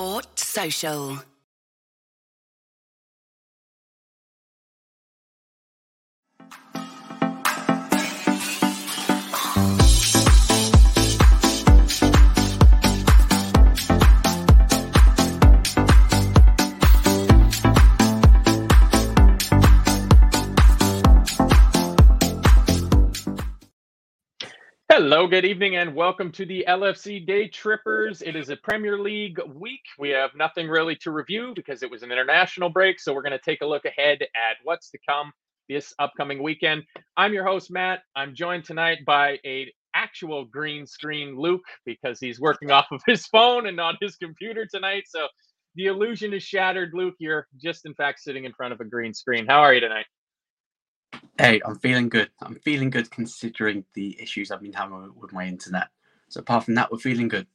Social. Hello, good evening, and welcome to the LFC Daytrippers. It is a Premier League week. We have nothing really to review because it was an international break. So we're going to take a look ahead at what's to come this upcoming weekend. I'm your host, Matt. I'm joined tonight by a actual green screen Luke because he's working off of his phone and not his computer tonight. So the illusion is shattered. Luke, you're just in fact sitting in front of a green screen. How are you tonight? Hey, I'm feeling good. I'm feeling good considering the issues I've been having with my internet. So apart from that, we're feeling good.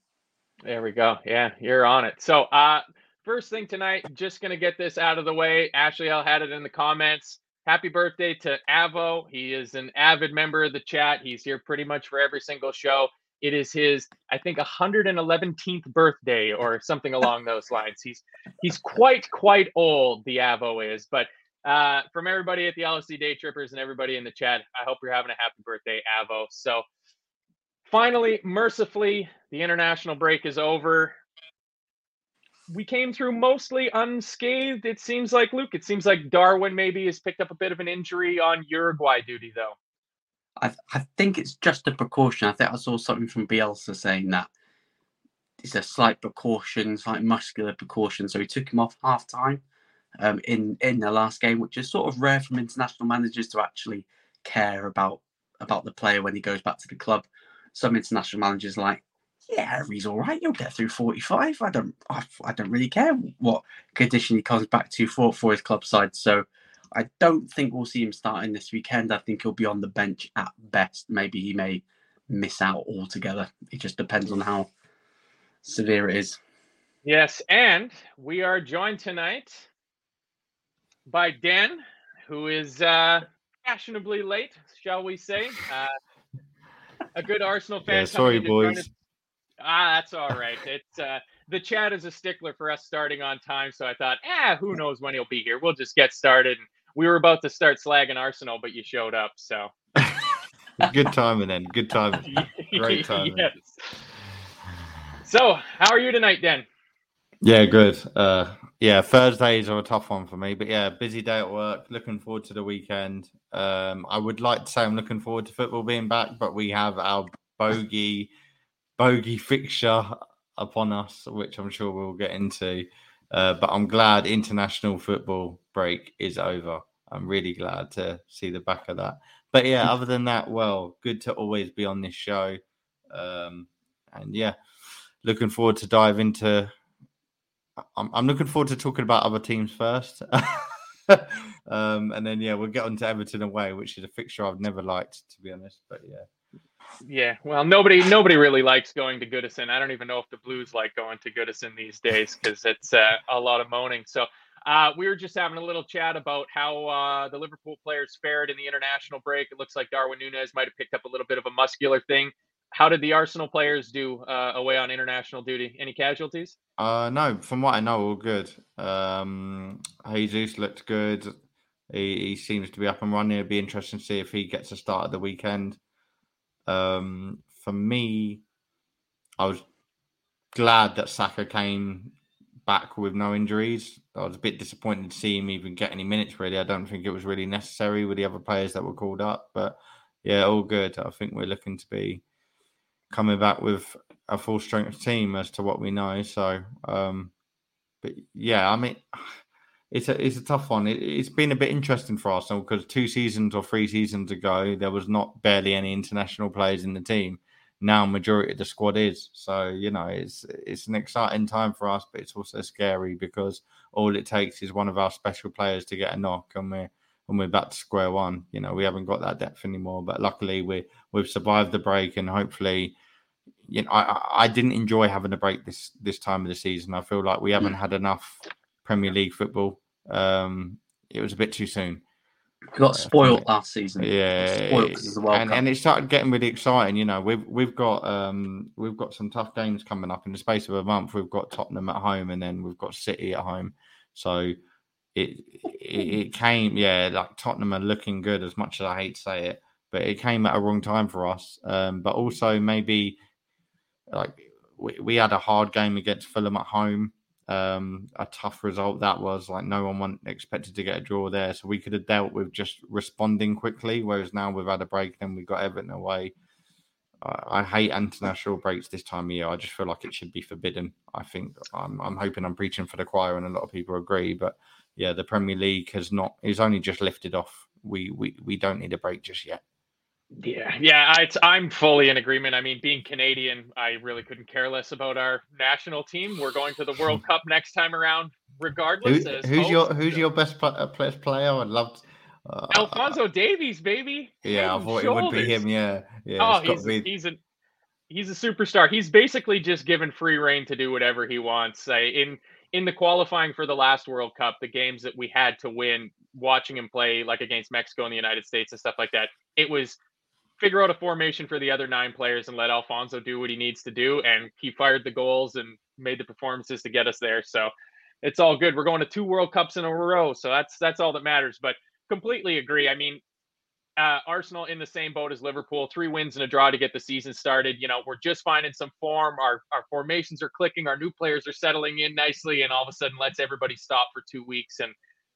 There we go. Yeah, you're on it. So, uh, first thing tonight, just gonna get this out of the way. Ashley L had it in the comments. Happy birthday to Avo. He is an avid member of the chat. He's here pretty much for every single show. It is his, I think, 111th birthday or something along those lines. He's he's quite quite old. The Avo is, but uh, from everybody at the LFC Daytrippers and everybody in the chat, I hope you're having a happy birthday, Avo. So, finally, mercifully, the international break is over. We came through mostly unscathed. It seems like Luke. It seems like Darwin maybe has picked up a bit of an injury on Uruguay duty, though. I, I think it's just a precaution. I think I saw something from Bielsa saying that it's a slight precaution, slight muscular precaution. So he took him off half time um, in in the last game, which is sort of rare from international managers to actually care about about the player when he goes back to the club. Some international managers like, yeah, he's all right. He'll get through forty five. I don't I, I don't really care what condition he comes back to for for his club side. So. I don't think we'll see him starting this weekend. I think he'll be on the bench at best. Maybe he may miss out altogether. It just depends on how severe it is. Yes, and we are joined tonight by Dan, who is uh, fashionably late, shall we say? Uh, a good Arsenal fan. Yeah, sorry, boys. Us. Ah, that's all right. It's uh, the chat is a stickler for us starting on time, so I thought, ah, who knows when he'll be here? We'll just get started. We were about to start slagging Arsenal, but you showed up, so. good timing, then. Good timing. Great timing. yes. So, how are you tonight, Dan? Yeah, good. Uh, yeah, Thursdays are a tough one for me, but yeah, busy day at work. Looking forward to the weekend. Um, I would like to say I'm looking forward to football being back, but we have our bogey, bogey fixture upon us, which I'm sure we'll get into. Uh, but I'm glad international football break is over. I'm really glad to see the back of that. But yeah, other than that, well, good to always be on this show. Um, and yeah, looking forward to dive into I'm, I'm looking forward to talking about other teams first. um, and then, yeah, we'll get on to Everton away, which is a fixture I've never liked, to be honest. But yeah. Yeah, well, nobody nobody really likes going to Goodison. I don't even know if the Blues like going to Goodison these days because it's uh, a lot of moaning. So uh, we were just having a little chat about how uh, the Liverpool players fared in the international break. It looks like Darwin Nunez might have picked up a little bit of a muscular thing. How did the Arsenal players do uh, away on international duty? Any casualties? Uh, no, from what I know, all good. Um, Jesus looked good. He, he seems to be up and running. It'd be interesting to see if he gets a start at the weekend. Um, for me, I was glad that Saka came back with no injuries. I was a bit disappointed to see him even get any minutes. Really, I don't think it was really necessary with the other players that were called up. But yeah, all good. I think we're looking to be coming back with a full strength team as to what we know. So, um, but yeah, I mean, it's a it's a tough one. It, has been a bit interesting for Arsenal because two seasons or three seasons ago there was not barely any international players in the team. Now, majority of the squad is. So you know, it's it's an exciting time for us, but it's also scary because all it takes is one of our special players to get a knock, and we're and we're back to square one. You know, we haven't got that depth anymore. But luckily, we we've survived the break, and hopefully you know, I, I didn't enjoy having a break this this time of the season. I feel like we haven't mm. had enough Premier League football. Um, it was a bit too soon. We got spoiled last season. Yeah, and, and it started getting really exciting. You know, we've we've got um we've got some tough games coming up in the space of a month. We've got Tottenham at home, and then we've got City at home. So it it, it came, yeah, like Tottenham are looking good. As much as I hate to say it, but it came at a wrong time for us. Um, but also maybe like we, we had a hard game against Fulham at home. Um, a tough result that was. Like no one expected to get a draw there, so we could have dealt with just responding quickly. Whereas now we've had a break, then we've got Everton away. I, I hate international breaks this time of year. I just feel like it should be forbidden. I think I'm, I'm hoping I'm preaching for the choir, and a lot of people agree. But yeah, the Premier League has not is only just lifted off. We we we don't need a break just yet. Yeah, yeah, I, am fully in agreement. I mean, being Canadian, I really couldn't care less about our national team. We're going to the World Cup next time around, regardless. Who, who's your Who's your best uh, player? I'd love. To, uh, Alphonso Davies, baby. Yeah, I thought shoulders. it would be him. Yeah, yeah. Oh, he's be... he's a he's a superstar. He's basically just given free reign to do whatever he wants. Uh, in in the qualifying for the last World Cup, the games that we had to win, watching him play like against Mexico and the United States and stuff like that, it was figure out a formation for the other nine players and let Alphonso do what he needs to do. And he fired the goals and made the performances to get us there. So it's all good. We're going to two World Cups in a row. So that's that's all that matters. But completely agree. I mean, uh, Arsenal in the same boat as Liverpool, three wins and a draw to get the season started. You know, we're just finding some form. Our our formations are clicking. Our new players are settling in nicely, and all of a sudden, lets everybody stop for two weeks and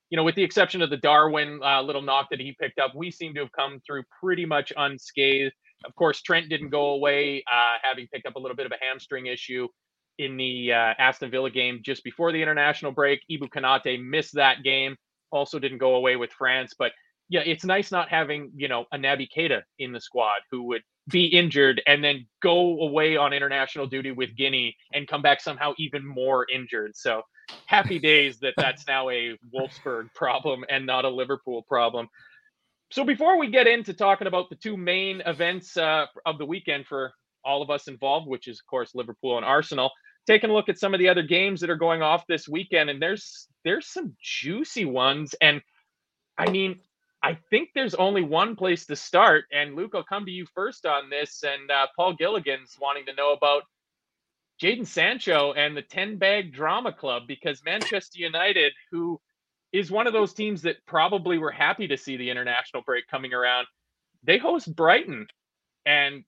you know, with the exception of the Darwin uh, little knock that he picked up, we seem to have come through pretty much unscathed. Of course, Trent didn't go away, uh, having picked up a little bit of a hamstring issue in the uh, Aston Villa game just before the international break. Ibou Konate missed that game, also didn't go away with France. But yeah, it's nice not having, you know, a Naby Keita in the squad who would be injured and then go away on international duty with Guinea and come back somehow even more injured. So happy days that that's now a Wolfsburg problem and not a Liverpool problem. So before we get into talking about the two main events uh, of the weekend for all of us involved, which is of course Liverpool and Arsenal, taking a look at some of the other games that are going off this weekend, and there's there's some juicy ones. And I mean, I think there's only one place to start. And Luke, I'll come to you first on this. And uh, Paul Gilligan's wanting to know about Jaden Sancho and the Ten Hag drama club because Manchester United, who is one of those teams that probably were happy to see the international break coming around, they host Brighton and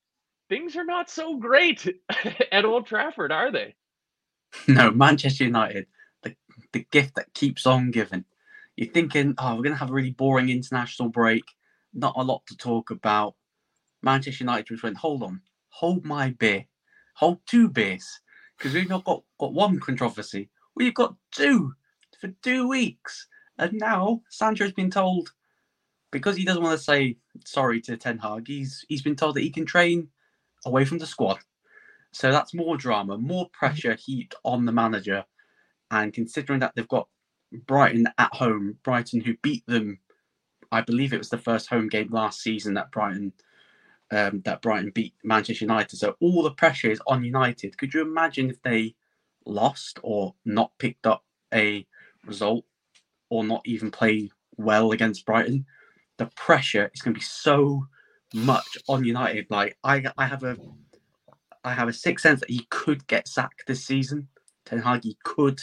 things are not so great at Old Trafford, are they? No, Manchester United, the, the gift that keeps on giving. You're thinking, oh, we're going to have a really boring international break, not a lot to talk about. Manchester United just went, hold on, hold my beer hold two beers because we've not got, got one controversy. We've got two for two weeks. And now Sancho's been told because he doesn't want to say sorry to Ten Hag, he's he's been told that he can train away from the squad. So that's more drama, more pressure heaped on the manager. And considering that they've got Brighton at home, Brighton who beat them, I believe it was the first home game last season that Brighton um, that Brighton beat Manchester United. So all the pressure is on United. Could you imagine if they lost or not picked up a result or not even play well against Brighton? The pressure is going to be so much on United. Like I, I have a, I have a sixth sense that he could get sacked this season. Ten Hag he could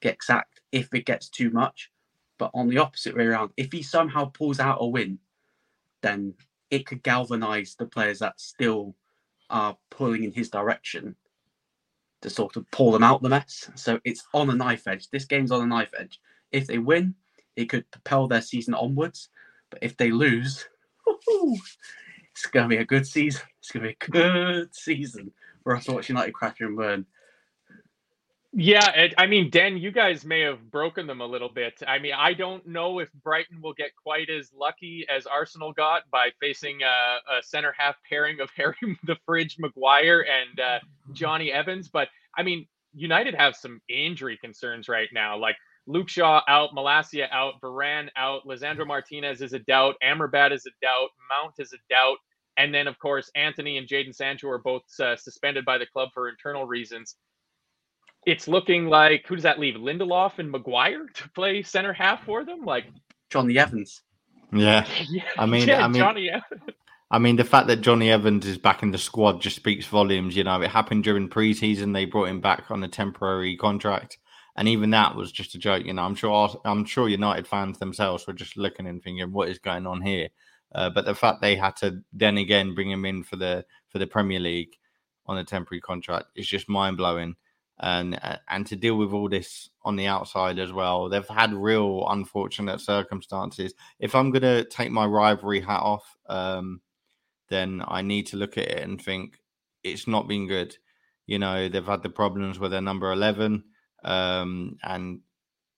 get sacked if it gets too much. But on the opposite way around, if he somehow pulls out a win, then it could galvanize the players that still are pulling in his direction. to sort of pull them out the mess. So it's on a knife edge. This game's on a knife edge. If they win, it could propel their season onwards. But if they lose, it's going to be a good season. It's going to be a good season for us watching United crash and burn. Yeah, it, I mean, Dan, you guys may have broken them a little bit. I mean, I don't know if Brighton will get quite as lucky as Arsenal got by facing a, a center half pairing of Harry the Fridge Maguire and uh, Jonny Evans. But I mean, United have some injury concerns right now. Like Luke Shaw out, Malacia out, Varane out, Lisandro Martinez is a doubt, Amrabat is a doubt, Mount is a doubt. And then, of course, Antony and Jaden Sancho are both uh, suspended by the club for internal reasons it's looking like who does that leave? Lindelof and Maguire to play center half for them? Like Jonny Evans. Yeah. yeah I mean, yeah, I mean, Jonny Evans. I mean, the fact that Jonny Evans is back in the squad just speaks volumes. You know, it happened during preseason. They brought him back on a temporary contract, and even that was just a joke. You know, I'm sure I'm sure United fans themselves were just looking and thinking, "What is going on here?" Uh, but the fact they had to then again bring him in for the for the Premier League on a temporary contract is just mind blowing and uh, and to deal with all this on the outside as well. They've had real unfortunate circumstances. If I'm going to take my rivalry hat off, um, then I need to look at it and think it's not been good. You know, they've had the problems with their number eleven, um, and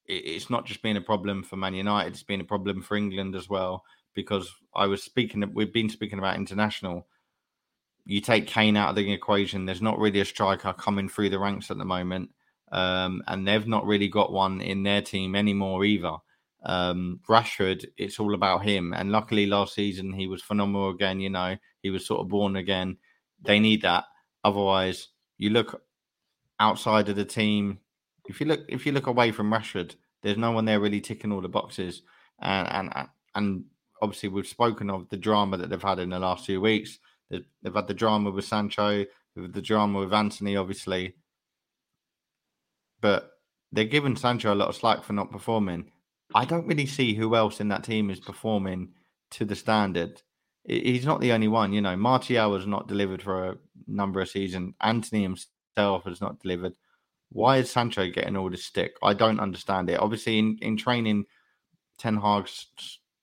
it, it's not just been a problem for Man United; it's been a problem for England as well. Because I was speaking, we've been speaking about international you take Kane out of the equation, there's not really a striker coming through the ranks at the moment. Um, and they've not really got one in their team anymore either. Um, Rashford, it's all about him. And luckily, last season he was phenomenal again. You know, he was sort of born again. They need that. Otherwise, you look outside of the team. If you look, if you look away from Rashford, there's no one there really ticking all the boxes. And and and obviously, we've spoken of the drama that they've had in the last few weeks. They've had the drama with Sancho, the drama with Antony, obviously. But they're giving Sancho a lot of slack for not performing. I don't really see who else in that team is performing to the standard. He's not the only one. You know, Martial has not delivered for a number of seasons. Antony himself has not delivered. Why is Sancho getting all this stick? I don't understand it. Obviously, in, in training, Ten Hag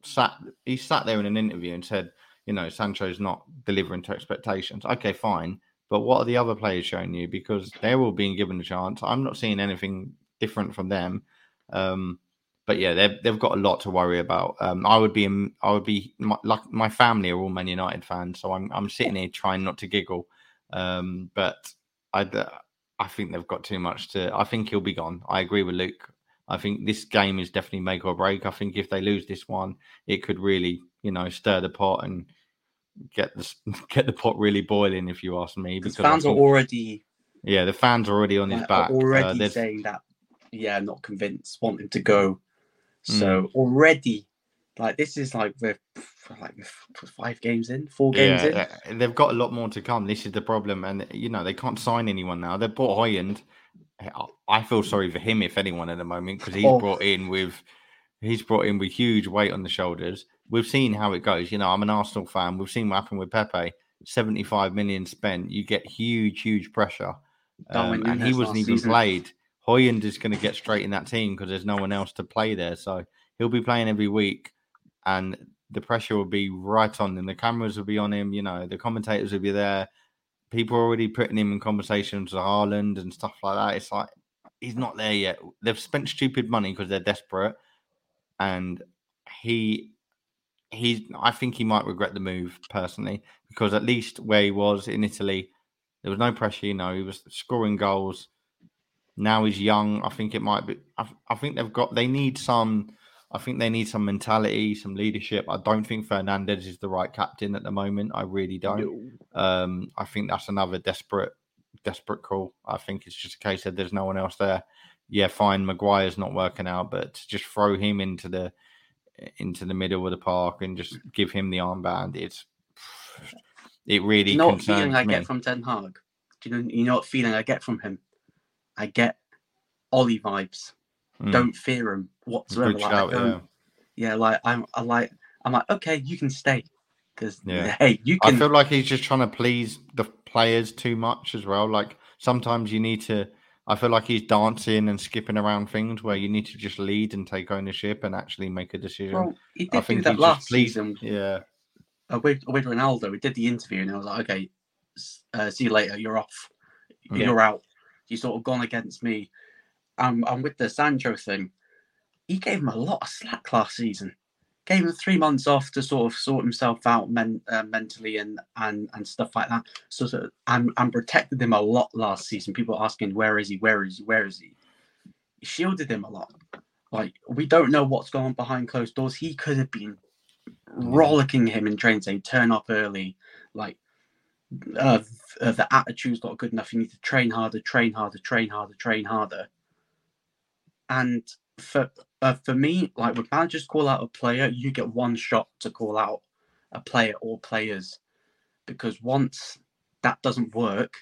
sat he sat there in an interview and said, you know, Sancho's not delivering to expectations. Okay, fine. But what are the other players showing you? Because they're all being given a chance. I'm not seeing anything different from them. Um, but yeah, they've they've got a lot to worry about. Um, I would be I would be my, like my family are all Man United fans, so I'm I'm sitting here trying not to giggle. Um, but I I think they've got too much to. I think he'll be gone. I agree with Luke. I think this game is definitely make or break. I think if they lose this one, it could really you know stir the pot and get the get the pot really boiling, if you ask me. Because fans think, are already yeah, the fans are already on his back. Already uh, saying that yeah, not convinced, want him to go. So mm. already, like this is like we're like five games in, four games yeah, in. They've got a lot more to come. This is the problem, and you know they can't sign anyone now. They bought Højlund. I feel sorry for him, if anyone, at the moment, because he's oh. brought in with he's brought in with huge weight on the shoulders we've seen how it goes. You know, I'm an Arsenal fan. We've seen what happened with Pepe. 75 million spent. You get huge, huge pressure. Um, and he wasn't even season. played. Højlund is going to get straight in that team because there's no one else to play there. So he'll be playing every week, and the pressure will be right on him. The cameras will be on him. You know, the commentators will be there. People are already putting him in conversations with Haaland and stuff like that. It's like he's not there yet. They've spent stupid money because they're desperate, and he he's I think he might regret the move personally because at least where he was in Italy, there was no pressure. You know, he was scoring goals. Now he's young. I think it might be. I, I think they've got. They need some. I think they need some mentality, some leadership. I don't think Fernandes is the right captain at the moment. I really don't. No. Um, I think that's another desperate, desperate call. I think it's just a case that there's no one else there. Yeah, fine. Maguire's not working out, but to just throw him into the into the middle of the park and just give him the armband. It's it really you know what feeling I get from Ten Hag. Do you know you know what feeling I get from him? I get Ollie vibes. Mm. Don't fear him whatsoever. Like, shout, yeah. yeah, like I'm I like I'm like, okay, you can stay. Because yeah. hey, you can I feel like he's just trying to please the players too much as well. Like sometimes you need to. I feel like he's dancing and skipping around things where you need to just lead and take ownership and actually make a decision. Well, he I did do that last season Yeah, uh, with, with Ronaldo. We did the interview and I was like, okay, uh, see you later. You're off. Yeah. You're out. You sort of gone against me. Um, and with the Sancho thing, he gave him a lot of slack last season. Gave him three months off to sort of sort himself out men, uh, mentally and, and and stuff like that. So, so and, and protected him a lot last season. People asking, where is he? Where is he? Where is he? He shielded him a lot. Like we don't know what's going on behind closed doors. He could have been rollicking him in training, saying turn up early, like uh, uh, the attitude's not good enough. You need to train harder, train harder, train harder, train harder. And for uh, for me, like when managers call out a player, you get one shot to call out a player or players, because once that doesn't work,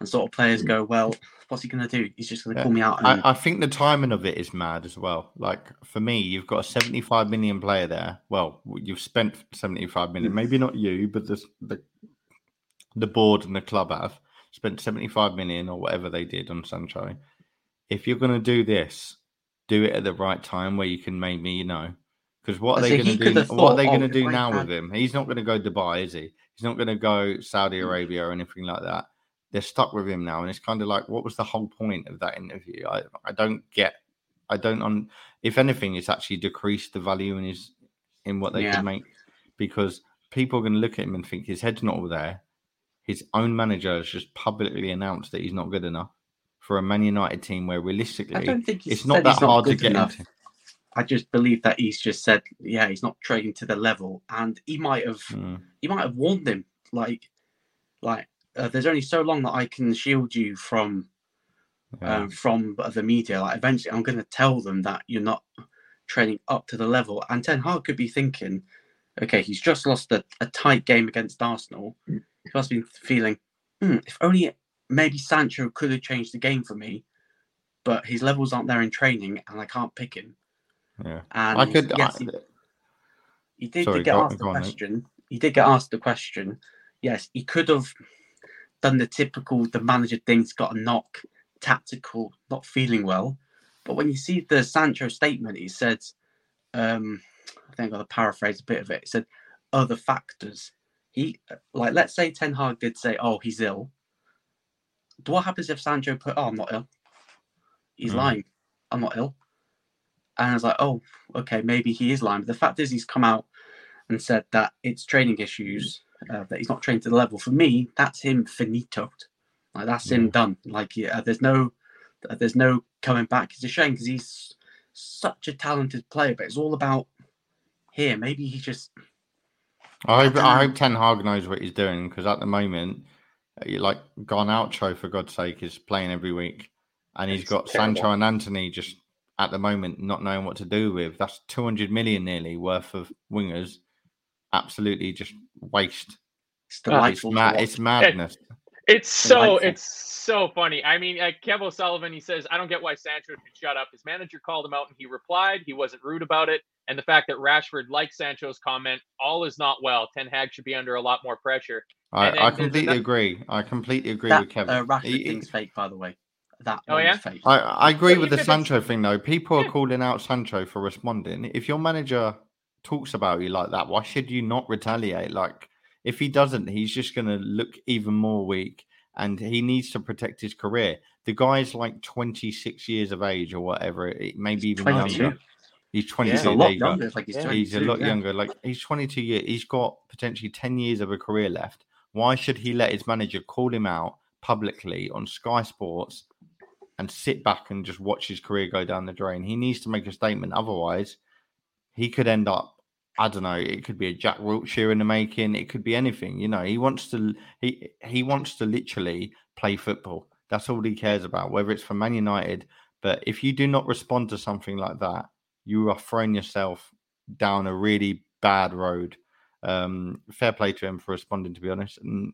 and sort of players go, well, what's he going to do? He's just going to Yeah. call me out. And, I, I think the timing of it is mad as well. Like for me, you've got a 75 million player there. Well, you've spent 75 million. Mm. Maybe not you, but the the, the board and the club have spent 75 million or whatever they did on Sancho. If you're going to do this, do it at the right time where you can maybe, you know, because what are they going to do? What are they going to do now with him? He's not going to go Dubai, is he? He's not going to go Saudi Mm. Arabia or anything like that. They're stuck with him now, and it's kind of like, what was the whole point of that interview? I, I don't get. I don't. On if anything, it's actually decreased the value in his in what they Yeah. can make because people are going to look at him and think his head's not all there. His own manager has just publicly announced that he's not good enough for a Man United team where I realistically don't think he's it's not that he's not hard to get enough. into. I just believe that he's just said, yeah, he's not training to the level, and he might have Mm, he might have warned him, like, like uh, there's only so long that I can shield you from yeah. um, from the media. Like, eventually, I'm going to tell them that you're not training up to the level. And Ten Hag could be thinking, okay, he's just lost a, a tight game against Arsenal. He must be feeling, hmm, if only maybe Sancho could have changed the game for me, but his levels aren't there in training, and I can't pick him. yeah. And I could. yes, I, he, he did, Sorry, did get go- asked the go on, mate. question. He did get asked the question. Yes, he could have done the typical the manager thing's got a knock, tactical, not feeling well. But when you see the Sancho statement, he said, um, I think I'm gonna paraphrase a bit of it. He said other factors. He like let's say Ten Hag did say, Oh, he's ill. What happens if Sancho put, Oh, I'm not ill? He's Mm. lying. I'm not ill. And I was like, oh, okay, maybe he is lying. But the fact is, he's come out and said that it's training issues, uh, that he's not trained to the level. For me, that's him finitoed. Like that's him done. Like yeah, there's no, uh, there's no coming back. It's a shame because he's such a talented player, but it's all about here. Maybe he just I hope, dunno. I hope Ten Hag knows what he's doing because at the moment, uh, like Garnacho for God's sake is playing every week, and he's It's got terrible. Sancho and Antony just at the moment not knowing what to do with. That's two hundred million nearly worth of wingers, absolutely just waste. it's It's mad. It's madness. It's so it's so funny. I mean, like Kev O'Sullivan, he says, "I don't get why Sancho should shut up." His manager called him out, and he replied. He wasn't rude about it, and the fact that Rashford liked Sancho's comment, "All is not well." Ten Hag should be under a lot more pressure. I, then I completely ano- agree. I completely agree that with Kevin. uh, Rashford He- thing's fake, by the way. That Oh, one yeah? fake. I, I agree But with the even if it's- Sancho thing though. People are calling out Sancho for responding. If your manager talks about you like that, why should you not retaliate? Like if he doesn't, he's just gonna look even more weak and he needs to protect his career. The guy's like 26 years of age or whatever, it- maybe even 22. younger. He's He's 22. a lot younger. Like he's, Yeah. 22, He's a lot yeah. younger. Like he's 22 years. He's got potentially 10 years of a career left. Why should he let his manager call him out publicly on Sky Sports and sit back and just watch his career go down the drain? He needs to make a statement. Otherwise, he could end up. I don't know. It could be a Jack Wilshere in the making. It could be anything. You know, he wants to. He he wants to literally play football. That's all he cares about. Whether it's for Man United, but if you do not respond to something like that, you are throwing yourself down a really bad road. Um, fair play to him for responding, to be honest. And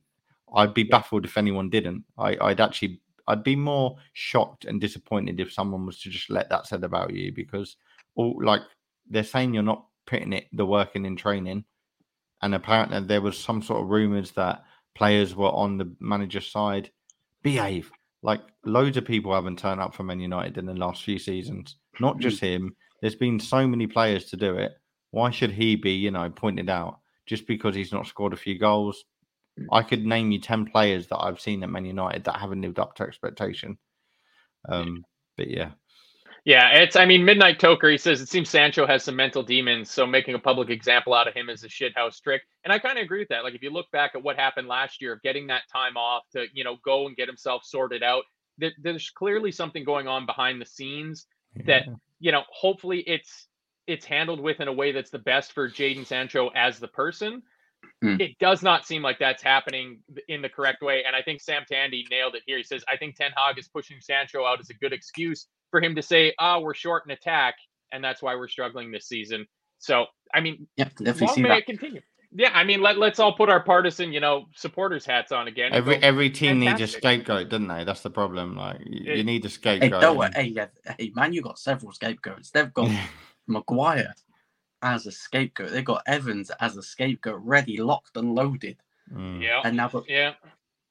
I'd be baffled if anyone didn't. I, I'd actually, I'd be more shocked and disappointed if someone was to just let that said about you because, all like they're saying you're not putting it the work in in training, and apparently there was some sort of rumors that players were on the manager's side behave. Like loads of people haven't turned up for Man United in the last few seasons. Not Mm. just him. There's been so many players to do it. Why should he be, you know, pointed out just because he's not scored a few goals? Mm. I could name you ten players that I've seen at Man United that haven't lived up to expectation. Um, but yeah, Yeah, it's. I mean, Midnight Toker. He says it seems Sancho has some mental demons, so making a public example out of him is a shithouse trick. And I kind of agree with that. Like, if you look back at what happened last year, of getting that time off to you know go and get himself sorted out, there, there's clearly something going on behind the scenes that you know. Hopefully, it's it's handled with in a way that's the best for Jaden Sancho as the person. Hmm. It does not seem like that's happening in the correct way, and I think Sam Tandy nailed it here. He says, "I think Ten Hag is pushing Sancho out as a good excuse for him to say, ah, we're short in attack, and that's why we're struggling this season. So, I mean, Yeah, definitely long see may that. it continue. Yeah, I mean, let, let's all put our partisan, you know, supporters hats on again. every go, every team needs a scapegoat, doesn't they? That's the problem. Like you, It- you need a Hey, scapegoat. no, and- hey, yeah, hey, man, you got several scapegoats. They've got Maguire as a scapegoat. They've got Evans as a scapegoat, ready, locked, and loaded. Mm. Yeah, And now, but yeah.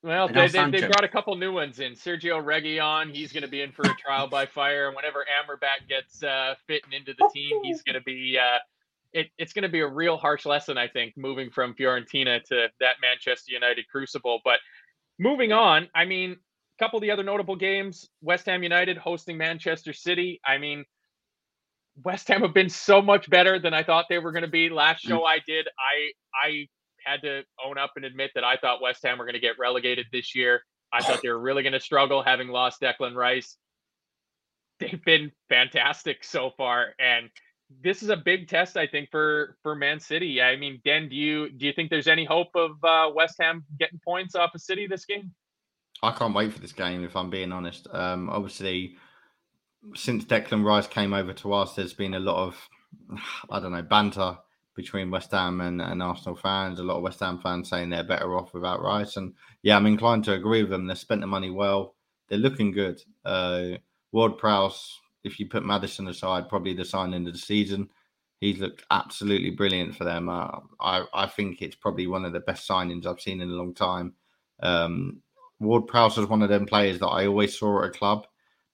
Well, they, they, they Sancho. brought a couple new ones in. Sergio Reguilon, he's going to be in for a trial by fire. And whenever Amrabat gets uh, fitting into the team, he's going to be. Uh, it, it's going to be a real harsh lesson, I think, moving from Fiorentina to that Manchester United crucible. But moving on, I mean, a couple of the other notable games: West Ham United hosting Manchester City. I mean, West Ham have been so much better than I thought they were going to be. Last show I did, I I had to own up and admit that I thought West Ham were going to get relegated this year. I thought they were really going to struggle, having lost Declan Rice. They've been fantastic so far, and this is a big test, I think, for for Man City. I mean, Den, do you do you think there's any hope of uh, West Ham getting points off of City this game? I can't wait for this game. If I'm being honest, um, obviously, since Declan Rice came over to us, there's been a lot of I don't know banter between West Ham and, and Arsenal fans. A lot of West Ham fans saying they're better off without Rice, and yeah, I'm inclined to agree with them. They've spent the money well. They're looking good. Uh, Ward Prowse, if you put Maddison aside, probably the signing of the season. He's looked absolutely brilliant for them. Uh, I I think it's probably one of the best signings I've seen in a long time. Um, Ward Prowse was one of them players that I always saw at a club.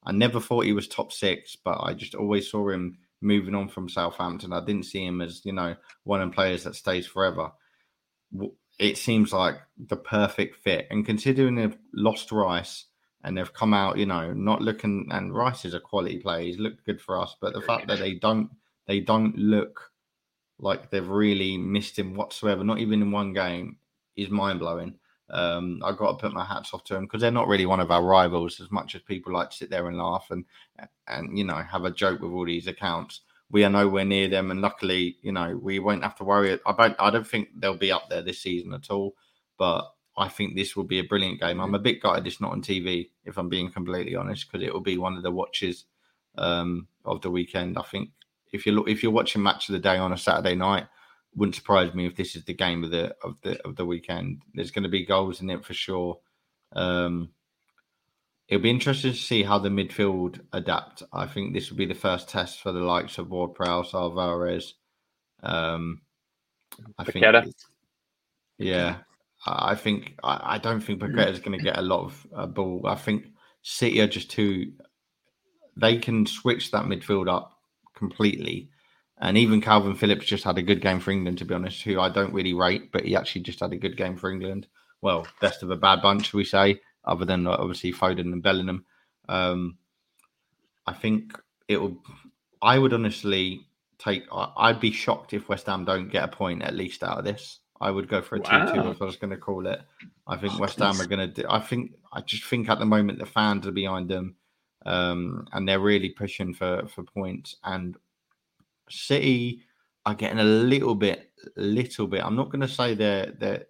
I never thought he was top six, but I just always saw him moving on from Southampton. I didn't see him as, you know, one of the players that stays forever. It seems like the perfect fit. And considering they've lost Rice and they've come out, you know, not looking and Rice is a quality player. He's looked good for us, but the fact that they don't they don't look like they've really missed him whatsoever, not even in one game, is mind blowing. Um, I've got to put my hats off to them because they're not really one of our rivals as much as people like to sit there and laugh and and you know have a joke with all these accounts. We are nowhere near them, and luckily, you know, we won't have to worry. I don't. I don't think they'll be up there this season at all. But I think this will be a brilliant game. I'm a bit gutted it's not on TV, if I'm being completely honest, because it will be one of the watches um, of the weekend. I think if you look, if you're watching match of the day on a Saturday night, wouldn't surprise me if this is the game of the of the of the weekend. There's going to be goals in it for sure. Um, it'll be interesting to see how the midfield adapt. I think this will be the first test for the likes of Ward Prowse, Alvarez. Um, I think, Paqueta. yeah, I think I, I don't think is going to get a lot of uh, ball. I think City are just too. They can switch that midfield up completely. And even Calvin Phillips just had a good game for England, to be honest, who I don't really rate, but he actually just had a good game for England. Well, best of a bad bunch, we say, other than obviously Foden and Bellingham. Um, I think it will. I would honestly take. I'd be shocked if West Ham don't get a point at least out of this. I would go for a two-two if I was going to call it. I think West Ham are going to. do I think. I just think at the moment the fans are behind them, um, and they're really pushing for for points. And City are getting a little bit, little bit. I'm not going to say they're they're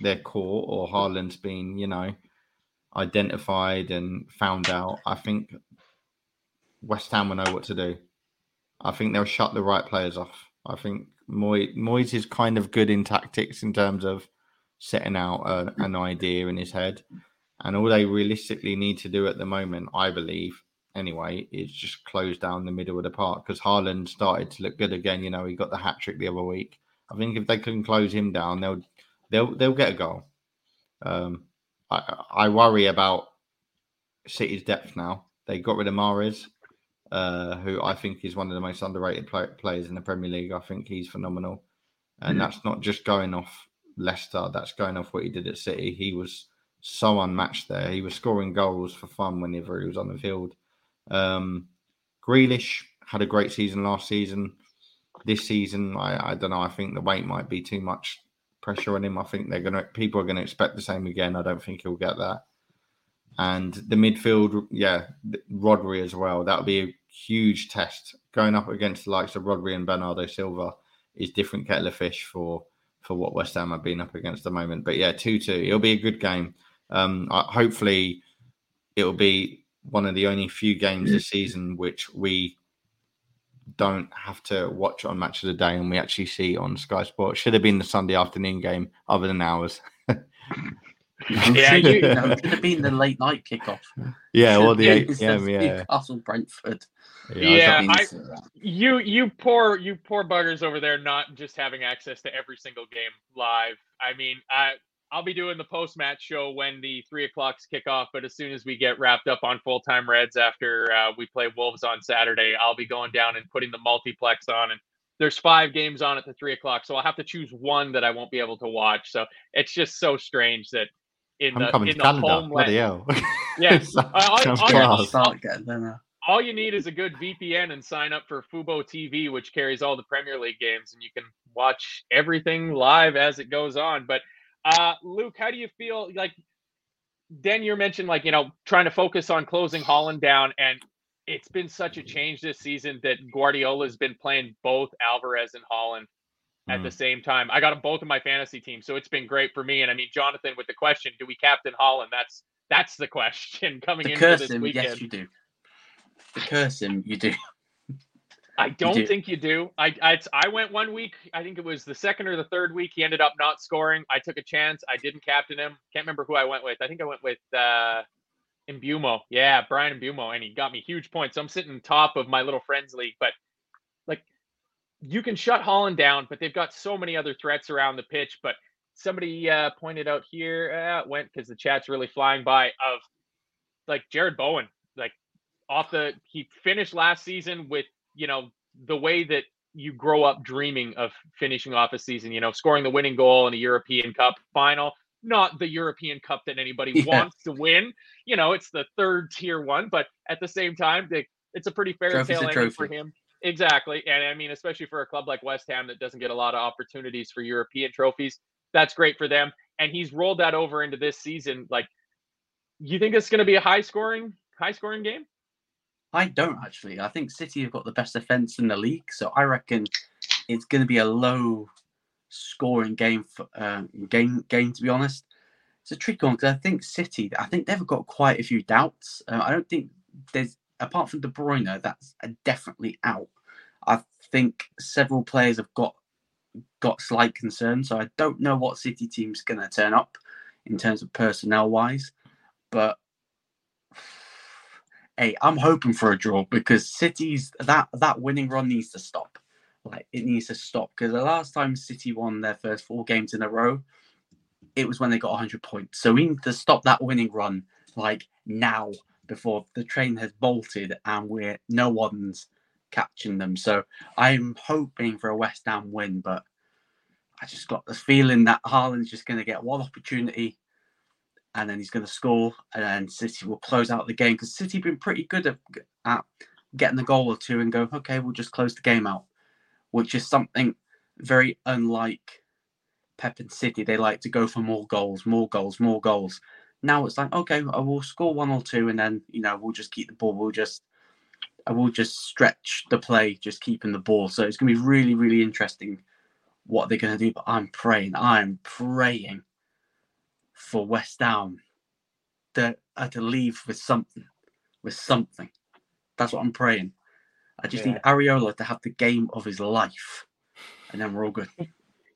they're caught or Haaland's been, you know, identified and found out. I think West Ham will know what to do. I think they'll shut the right players off. I think Moy, Moyes is kind of good in tactics in terms of setting out a, an idea in his head. And all they realistically need to do at the moment, I believe, anyway, is just close down the middle of the park because Haaland started to look good again. You know, he got the hat trick the other week. I think if they can close him down, they'll they'll they'll get a goal. Um, I, I worry about City's depth now. They got rid of Mahrez, uh, who I think is one of the most underrated play- players in the Premier League. I think he's phenomenal, and that's not just going off Leicester. That's going off what he did at City. He was so unmatched there. He was scoring goals for fun whenever he was on the field. Um, Grealish had a great season last season. This season, I, I don't know. I think the weight might be too much pressure on him. I think they're gonna people are gonna expect the same again. I don't think he'll get that. And the midfield, yeah, Rodri as well. That'll be a huge test going up against the likes of Rodri and Bernardo Silva. Is different kettle of fish for for what West Ham have been up against at the moment. But yeah, two two. It'll be a good game. Um, I, hopefully, it'll be one of the only few games this season which we don't have to watch on Match of the Day and we actually see on Sky Sports. Should have been the Sunday afternoon game, other than ours. yeah, you know, it could have been the late night kickoff. Yeah, well, the eight Instead PM, yeah. Newcastle Brentford. Yeah, That I, uh, you you poor you poor buggers over there not just having access to every single game live. I mean, I I'll be doing the post match show when the three o'clocks kick off, but as soon as we get wrapped up on full time Reds after uh, we play Wolves on Saturday, I'll be going down and putting the multiplex on and. There's five games on at the three o'clock, so I'll have to choose one that I won't be able to watch. So it's just so strange that in I'm the coming in to the Canada. homeland, Bloody. Yeah. So- I- I- sounds I- class. start getting them. uh, all you need is a good VPN and sign up for Fubo TV, which carries all the Premier League games, and you can watch everything live as it goes on. But uh, Luke, how do you feel? Like Den, you mentioned like you know trying to focus on closing Haaland down, and it's been such a change this season that Guardiola's been playing both Alvarez and Haaland at the same time. I got them both in my fantasy team, so it's been great for me. And I mean, Jonathan, with the question, do we captain Holland? That's that's the question coming The into curse this him, weekend. yes, you do. The curse him, you do. I don't do. think you do. I, I I went one week. I think it was the second or the third week. He ended up not scoring. I took a chance. I didn't captain him. Can't remember who I went with. I think I went with uh Mbeumo. Yeah, Bryan Mbeumo, and he got me huge points. So I'm sitting top of my little friends league, but like you can shut Haaland down, but they've got so many other threats around the pitch. But somebody uh, pointed out here, uh, it went because the chat's really flying by of like Jarrod Bowen, like off the he finished last season with you know the way that you grow up dreaming of finishing off a season, you know, scoring the winning goal in a European Cup final, not the European Cup that anybody Yeah. wants to win. You know, it's the third tier one, but at the same time, they, it's a pretty fair Trophy's ending for him. Exactly. And I mean, especially for a club like West Ham that doesn't get a lot of opportunities for European trophies, that's great for them. And he's rolled that over into this season. Like, you think it's going to be a high scoring, high scoring game? I don't actually. I think City have got the best defense in the league, so I reckon it's going to be a low scoring game for uh, game game. To be honest, it's a tricky one because I think City. I think they've got quite a few doubts. Uh, I don't think there's apart from De Bruyne, that's definitely out. I think several players have got got slight concerns, so I don't know what City team's going to turn up in terms of personnel wise, but hey, I'm hoping for a draw because City's that that winning run needs to stop. Like it needs to stop because the last time City won their first four games in a row, it was when they got 100 points. So we need to stop that winning run like now before the train has bolted and we're no one's catching them. So I'm hoping for a West Ham win, but I just got this feeling that Haaland's just going to get one opportunity and then he's going to score, and then City will close out the game because City have been pretty good at, at getting the goal or two and go, okay, we'll just close the game out, which is something very unlike Pep and City. They like to go for more goals, more goals, more goals. Now it's like, okay, I will score one or two, and then you know we'll just keep the ball. We'll just, I will just stretch the play, just keeping the ball. So it's going to be really, really interesting what they're going to do. But I'm praying, I'm praying for West Ham to, uh, to leave with something, with something. That's what I'm praying. I just need Areola to have the game of his life, and then we're all good.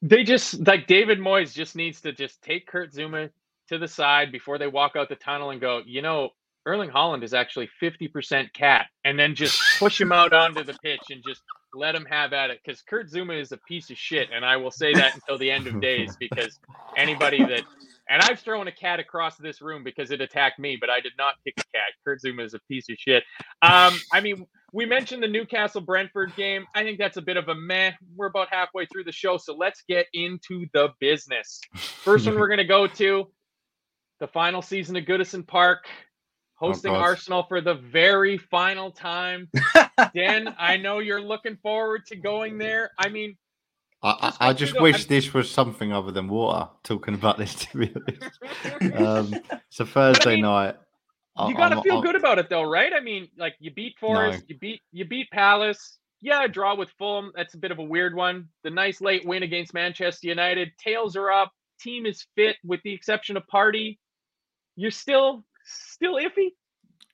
They just like David Moyes just needs to just take Kurt Zouma to the side before they walk out the tunnel and go, you know, Erling Haaland is actually 50% cat, and then just push him out onto the pitch and just let him have at it. Because Kurt Zouma is a piece of shit, and I will say that until the end of days. Because anybody that And I've thrown a cat across this room because it attacked me, but I did not kick a cat. Kurt Zouma is a piece of shit. Um, I mean, we mentioned the Newcastle Brentford game. I think that's a bit of a meh. We're about halfway through the show, so let's get into the business. First one we're going to go to the final season of Goodison Park, hosting God. Arsenal for the very final time. Dan, I know you're looking forward to going there. I mean, I, I, Just I just wish I'm- this was something other than water. Talking about this, to be honest. Um, it's a Thursday mean, night. You got to feel I'm- good about it though, right? I mean, like you beat Forest, you beat you beat Palace. Yeah, draw with Fulham. That's a bit of a weird one. The nice late win against Manchester United. Tails are up. Team is fit, with the exception of Partey. You're still still iffy.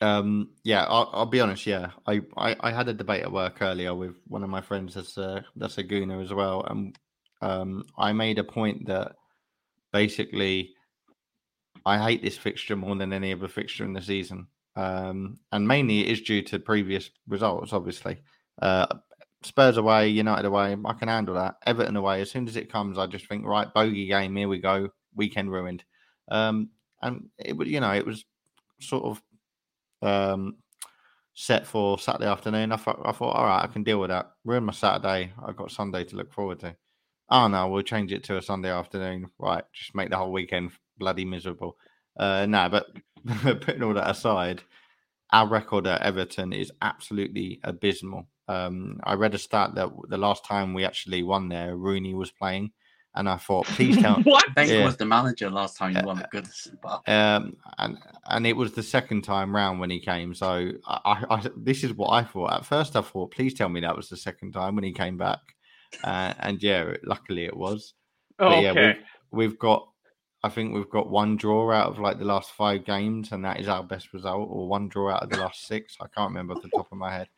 Um, yeah, I'll, I'll be honest. Yeah, I, I, I had a debate at work earlier with one of my friends that's a that's a gooner as well, and um, I made a point that basically I hate this fixture more than any other fixture in the season, um, and mainly it is due to previous results. Obviously, uh, Spurs away, United away, I can handle that. Everton away, as soon as it comes, I just think right, bogey game, here we go, weekend ruined. Um, and it was you know, it was sort of um, set for Saturday afternoon. I thought, I thought, all right, I can deal with that. Ruin my Saturday. I've got Sunday to look forward to. Oh no, we'll change it to a Sunday afternoon. Right, just make the whole weekend bloody miserable. Uh, no, but putting all that aside, our record at Everton is absolutely abysmal. Um, I read a stat that the last time we actually won there, Rooney was playing, and I thought, please tell. what? Wenger Yeah. was the manager last time you Yeah. won at Goodison Park. um, and and it was the second time round when he came. So I, I, I this is what I thought. At first, I thought, please tell me that was the second time when he came back. Uh, and yeah, luckily it was. But yeah, okay. we've, we've got, I think we've got one draw out of like the last five games, and that is our best result, or one draw out of the last six. I can't remember off the top of my head.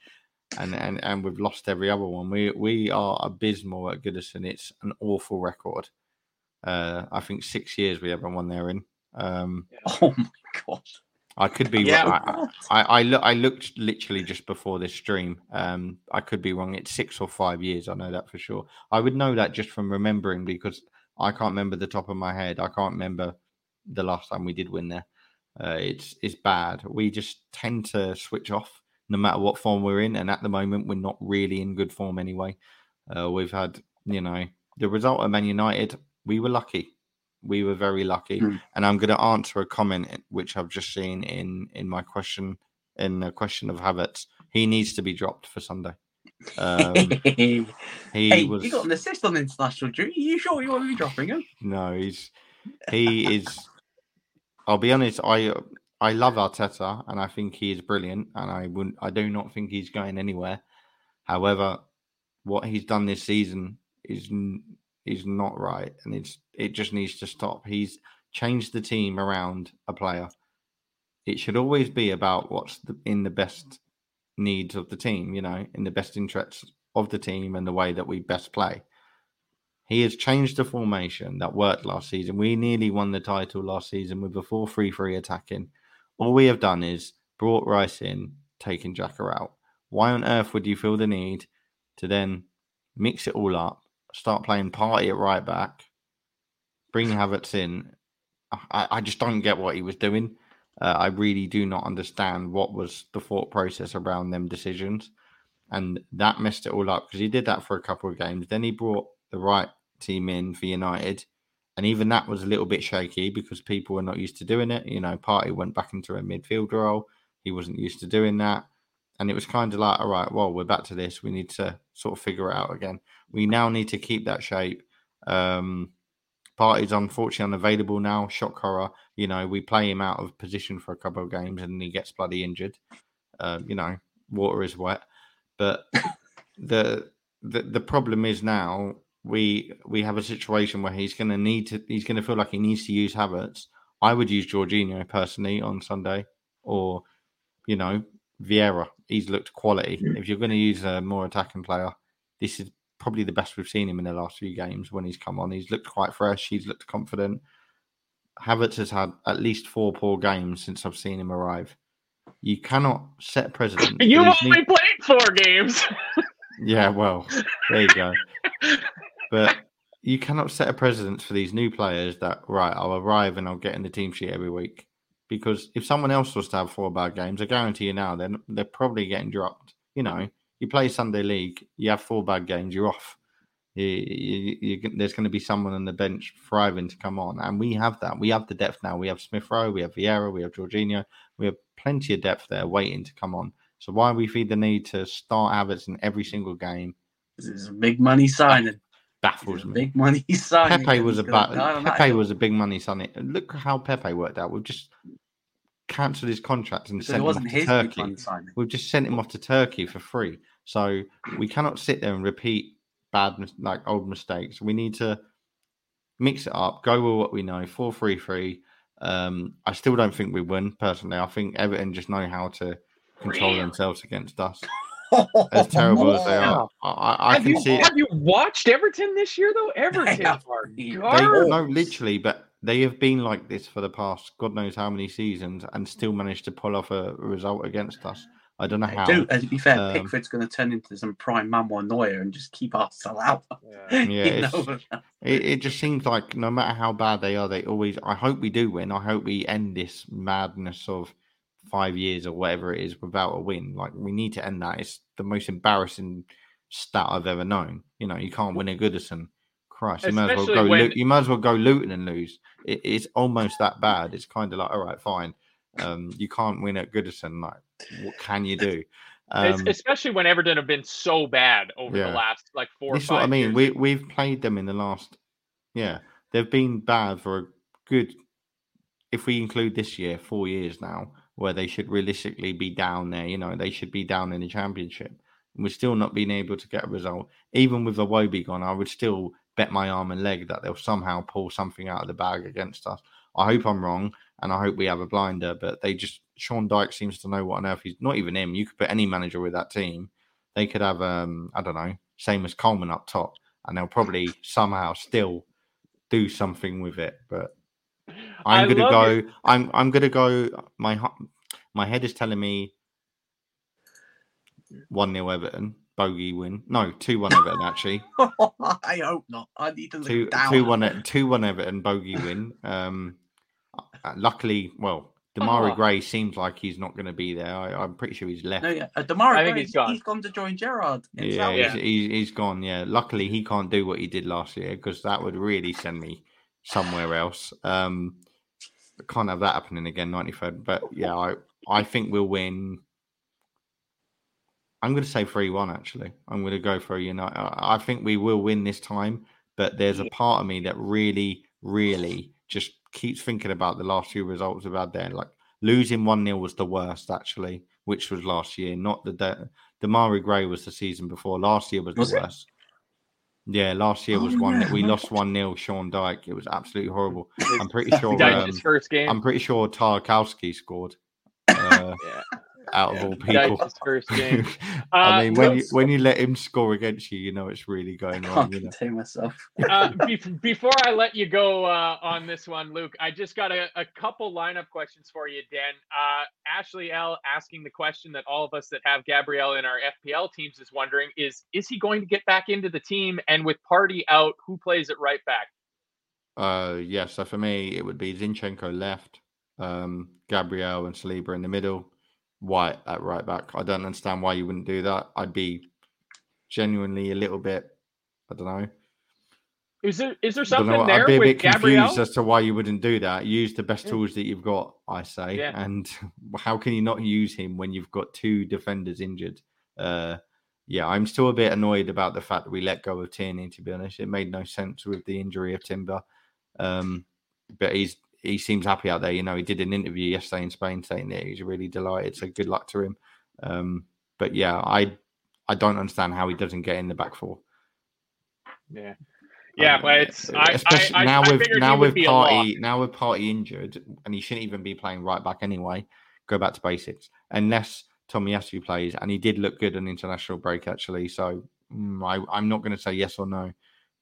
And and and we've lost every other one. We we are abysmal at Goodison. It's an awful record. Uh, I think six years we haven't won there in. Um, Oh my god. I could be. Yeah. wrong. I, I, I, look, I looked literally just before this stream. Um, I could be wrong. It's six or five years. I know that for sure. I would know that just from remembering because I can't remember the top of my head. I can't remember the last time we did win there. Uh, it's it's bad. We just tend to switch off no matter what form we're in, and at the moment we're not really in good form anyway. Uh, we've had you know the result of Man United. We were lucky. We were very lucky Hmm. and I'm going to answer a comment which I've just seen in in my question in the question of Havertz. He needs to be dropped for Sunday. Um, he hey, was you got an assist on international duty. you sure you want to be dropping him? no, he's he is. I'll be honest. I I love Arteta and I think he is brilliant, and I wouldn't. I do not think he's going anywhere. However, what he's done this season is is not right, and it's it just needs to stop. He's changed the team around a player. It should always be about what's the, in the best needs of the team, you know, in the best interests of the team and the way that we best play. He has changed the formation that worked last season. We nearly won the title last season with a 4 3 3 attacking. All we have done is brought Rice in, taken Xhaka out. Why on earth would you feel the need to then mix it all up, start playing Partey at right back, bring Havertz in? I, I just don't get what he was doing. Uh, I really do not understand what was the thought process around them decisions. And that messed it all up because he did that for a couple of games. Then he brought the right team in for United. And even that was a little bit shaky because people were not used to doing it. You know, Partey went back into a midfield role. He wasn't used to doing that. And it was kind of like, all right, well, we're back to this. We need to sort of figure it out again. We now need to keep that shape. Um, Partey's unfortunately unavailable now. Shock horror. You know, we play him out of position for a couple of games and he gets bloody injured. Uh, you know, water is wet. But the the the problem is now we we have a situation where he's going to need to he's going to feel like he needs to use Havertz. I would use Jorginho personally on Sunday, or you know Vieira. He's looked quality. If you're going to use a more attacking player, this is probably the best we've seen him in the last few games when he's come on. He's looked quite fresh. He's looked confident. Havertz has had at least four poor games since I've seen him arrive. You cannot set precedent. You've only need- played four games. yeah, well, there you go. But you cannot set a precedence for these new players that right, I'll arrive and I'll get in the team sheet every week. Because if someone else was to have four bad games, I guarantee you now they're they're probably getting dropped. You know, you play Sunday league, you have four bad games, you're off. You, you, you, there's going to be someone on the bench thriving to come on, and we have that. We have the depth now. We have Smith Rowe, we have Vieira, we have Jorginho. We have plenty of depth there waiting to come on. So why we feed the need to start Havertz in every single game? This is a big money signing. Baffles me. big money signing. Pepe was a He's gonna ba- die on that Pepe was a big money signing. Look how Pepe worked out. We've just cancelled his contract and So sent it him off wasn't to his big Turkey. money. We've just sent him off to Turkey for free. So we cannot sit there and repeat bad, like old mistakes. We need to mix it up, go with what we know. Four three three. Um, I still don't think we win personally. I think Everton just know how to control themselves against us. As terrible as they are, I, I, I have, can you, see have you watched Everton this year though? Everton have are been. They, no, literally, but they have been like this for the past God knows how many seasons and still managed to pull off a result against us. I don't know how. Dude, uh, to be fair, Um, Pickford's going to turn into some prime Manuel Neuer and just keep Arsenal out. Yeah. Yeah, It, it just seems like no matter how bad they are, they always. I hope we do win. I hope we end this madness of five years or whatever it is without a win. Like we need to end that. It's the most embarrassing stat I've ever known. You know, you can't win a Goodison. Christ, you might as well go. When- you might as well go Luton and lose. It, it's almost that bad. It's kind of like, all right, fine. Um, you can't win at Goodison. Like, what can you do? Um, especially when Everton have been so bad over Yeah. the last like four. this or is what I mean. years. We we've played them in the last, yeah, they've been bad for a good. If we include this year, four years now, where they should realistically be down there. You know, they should be down in the championship. And we're still not being able to get a result. Even with Iwobi gone, I would still bet my arm and leg that they'll somehow pull something out of the bag against us. I hope I'm wrong, and I hope we have a blinder. But they just Sean Dyche seems to know what on earth he's not even him. You could put any manager with that team. They could have um I don't know, Seamus Coleman up top, and they'll probably somehow still do something with it. But I I'm gonna go. your- I'm I'm gonna go. My my head is telling me one 0 Everton bogey win. No, two one Everton actually. I hope not. I need to look two down. two one two one Everton bogey win. Um, uh, luckily, well, Demarai Oh. Gray seems like he's not going to be there. I, I'm pretty sure he's left. No, yeah. Uh, Demarai I think Gray, he's gone. He's gone to join Gerrard. Yeah, himself. he's, Yeah. He's, he's gone. Yeah, luckily he can't do what he did last year because that would really send me somewhere else. Um, can't have that happening again. Ninety third, but yeah, I I think we'll win. I'm going to say three one. Actually, I'm going to go for a United. I think we will win this time, but there's a part of me that really, really just keeps thinking about the last few results we've had there. Like losing one 0 was the worst, actually, which was last year. Not the de- Demarai Gray was the season before. Last year was, Was the it? worst. Yeah, last year Oh, was one. yeah, We lost one 0 Sean Dyche. It was absolutely horrible. I'm pretty sure. Um, first game. I'm pretty sure Tarkowski scored. Uh, Yeah. Out of all He died people. his first game. I Uh, mean, when you let's- when you let him score against you, you know it's really going I wrong. can't You know? myself. uh, bef- before I let you go uh, on this one, Luke, I just got a, a couple lineup questions for you, Dan. Uh, Ashley L asking the question that all of us that have Gabriel in our FPL teams is wondering: is is he going to get back into the team? And with Partey out, who plays at right back? Uh, yeah. So for me, it would be Zinchenko left, um, Gabriel and Saliba in the middle, White at right back. I don't understand why you wouldn't do that. I'd be genuinely a little bit. I don't know. Is there is there something know. there I'd be a bit confused as to why you wouldn't do that. Use the best tools that you've got, I say. Yeah. And how can you not use him when you've got two defenders injured? Uh, yeah, I'm still a bit annoyed about the fact that we let go of Tierney. To be honest, it made no sense with the injury of Timber. Um, but he's he seems happy out there. You know, he did an interview yesterday in Spain saying that he's really delighted. So good luck to him. Um, but yeah, I I don't understand how he doesn't get in the back four. Yeah, yeah, Um, but it's I, I, especially I, now I with now with be a lock. Partey now with Partey injured and he shouldn't even be playing right back anyway. Go back to basics unless Tommy Tomiyasu plays, and he did look good on international break actually. So mm, I, I'm not going to say yes or no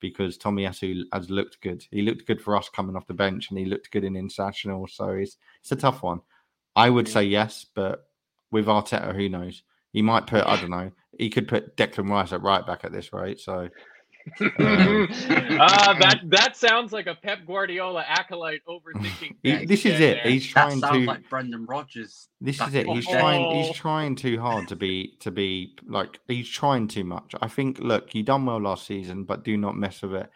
because Tomiyasu has looked good. He looked good for us coming off the bench, and he looked good in international. So it's it's a tough one. I would say yes, but with Arteta, who knows? He might put I don't know. He could put Declan Rice at right back at this rate. So uh, that that sounds like a Pep Guardiola acolyte overthinking. He- this is there. it. He's That trying sounds to. like Brendan Rodgers. This is it. He's the day. trying. He's Oh. trying too hard to be to be like he's trying too much. I think. Look, you done well last season, but do not mess with it.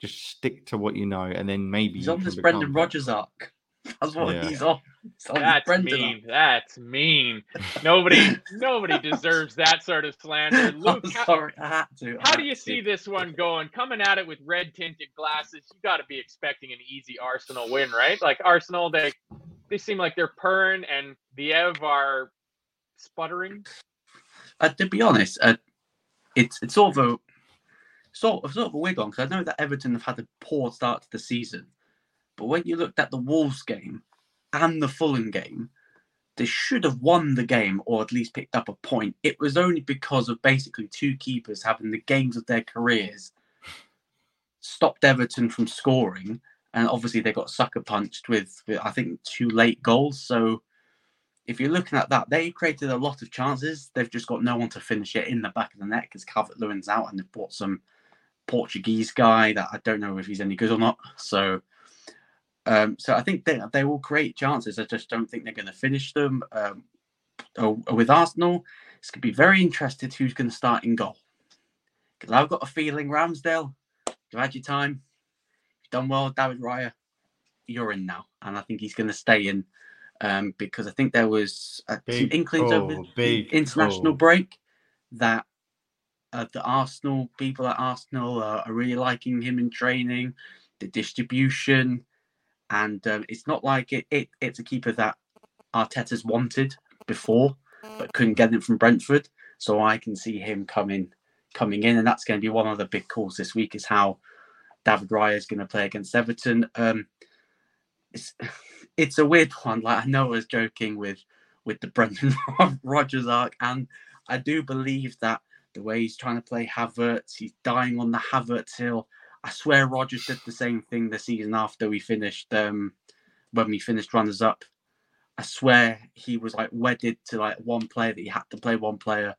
Just stick to what you know, and then maybe He's on this Brendan better. Rodgers arc. That's what Yeah. he's on. He's on That's Brendan mean. That's mean. Nobody, nobody deserves that sort of slander. Luke, I'm how, I had to. I how had do you to. see this one going? Coming at it with red tinted glasses, you got to be expecting an easy Arsenal win, right? Like Arsenal, they they seem like they're purring, and the Ev are sputtering. Uh, to be honest, uh, it's it's sort of a sort of sort of a wig on because I know that Everton have had a poor start to the season, but when you looked at the Wolves game and the Fulham game, they should have won the game or at least picked up a point. It was only because of basically two keepers having the games of their careers stopped Everton from scoring, and obviously they got sucker punched with, with I think two late goals. So if you're looking at that, they created a lot of chances. They've just got no one to finish it in the back of the net because Calvert Lewin's out and they've bought some Portuguese guy that I don't know if he's any good or not. So, um, so I think they they will create chances. I just don't think they're going to finish them. Um, with Arsenal, it's going to be very interested who's going to start in goal because I've got a feeling Ramsdale. You've had your time. You've done well, David Raya. You're in now, and I think he's going to stay in um, because I think there was uh, some inklings over the international call. break that uh, the Arsenal people at Arsenal are, are really liking him in training, the distribution, and um, it's not like it, it it's a keeper that Arteta's wanted before but couldn't get him from Brentford. So I can see him coming coming in, and that's going to be one of the big calls this week is how David Raya is going to play against Everton. Um, it's it's a weird one. Like I know I was joking with with the Brendan Rodgers arc, and I do believe that the way he's trying to play Havertz, he's dying on the Havertz hill. I swear Rodgers did the same thing the season after we finished um when we finished runners up. I swear he was like wedded to like one player that he had to play one player,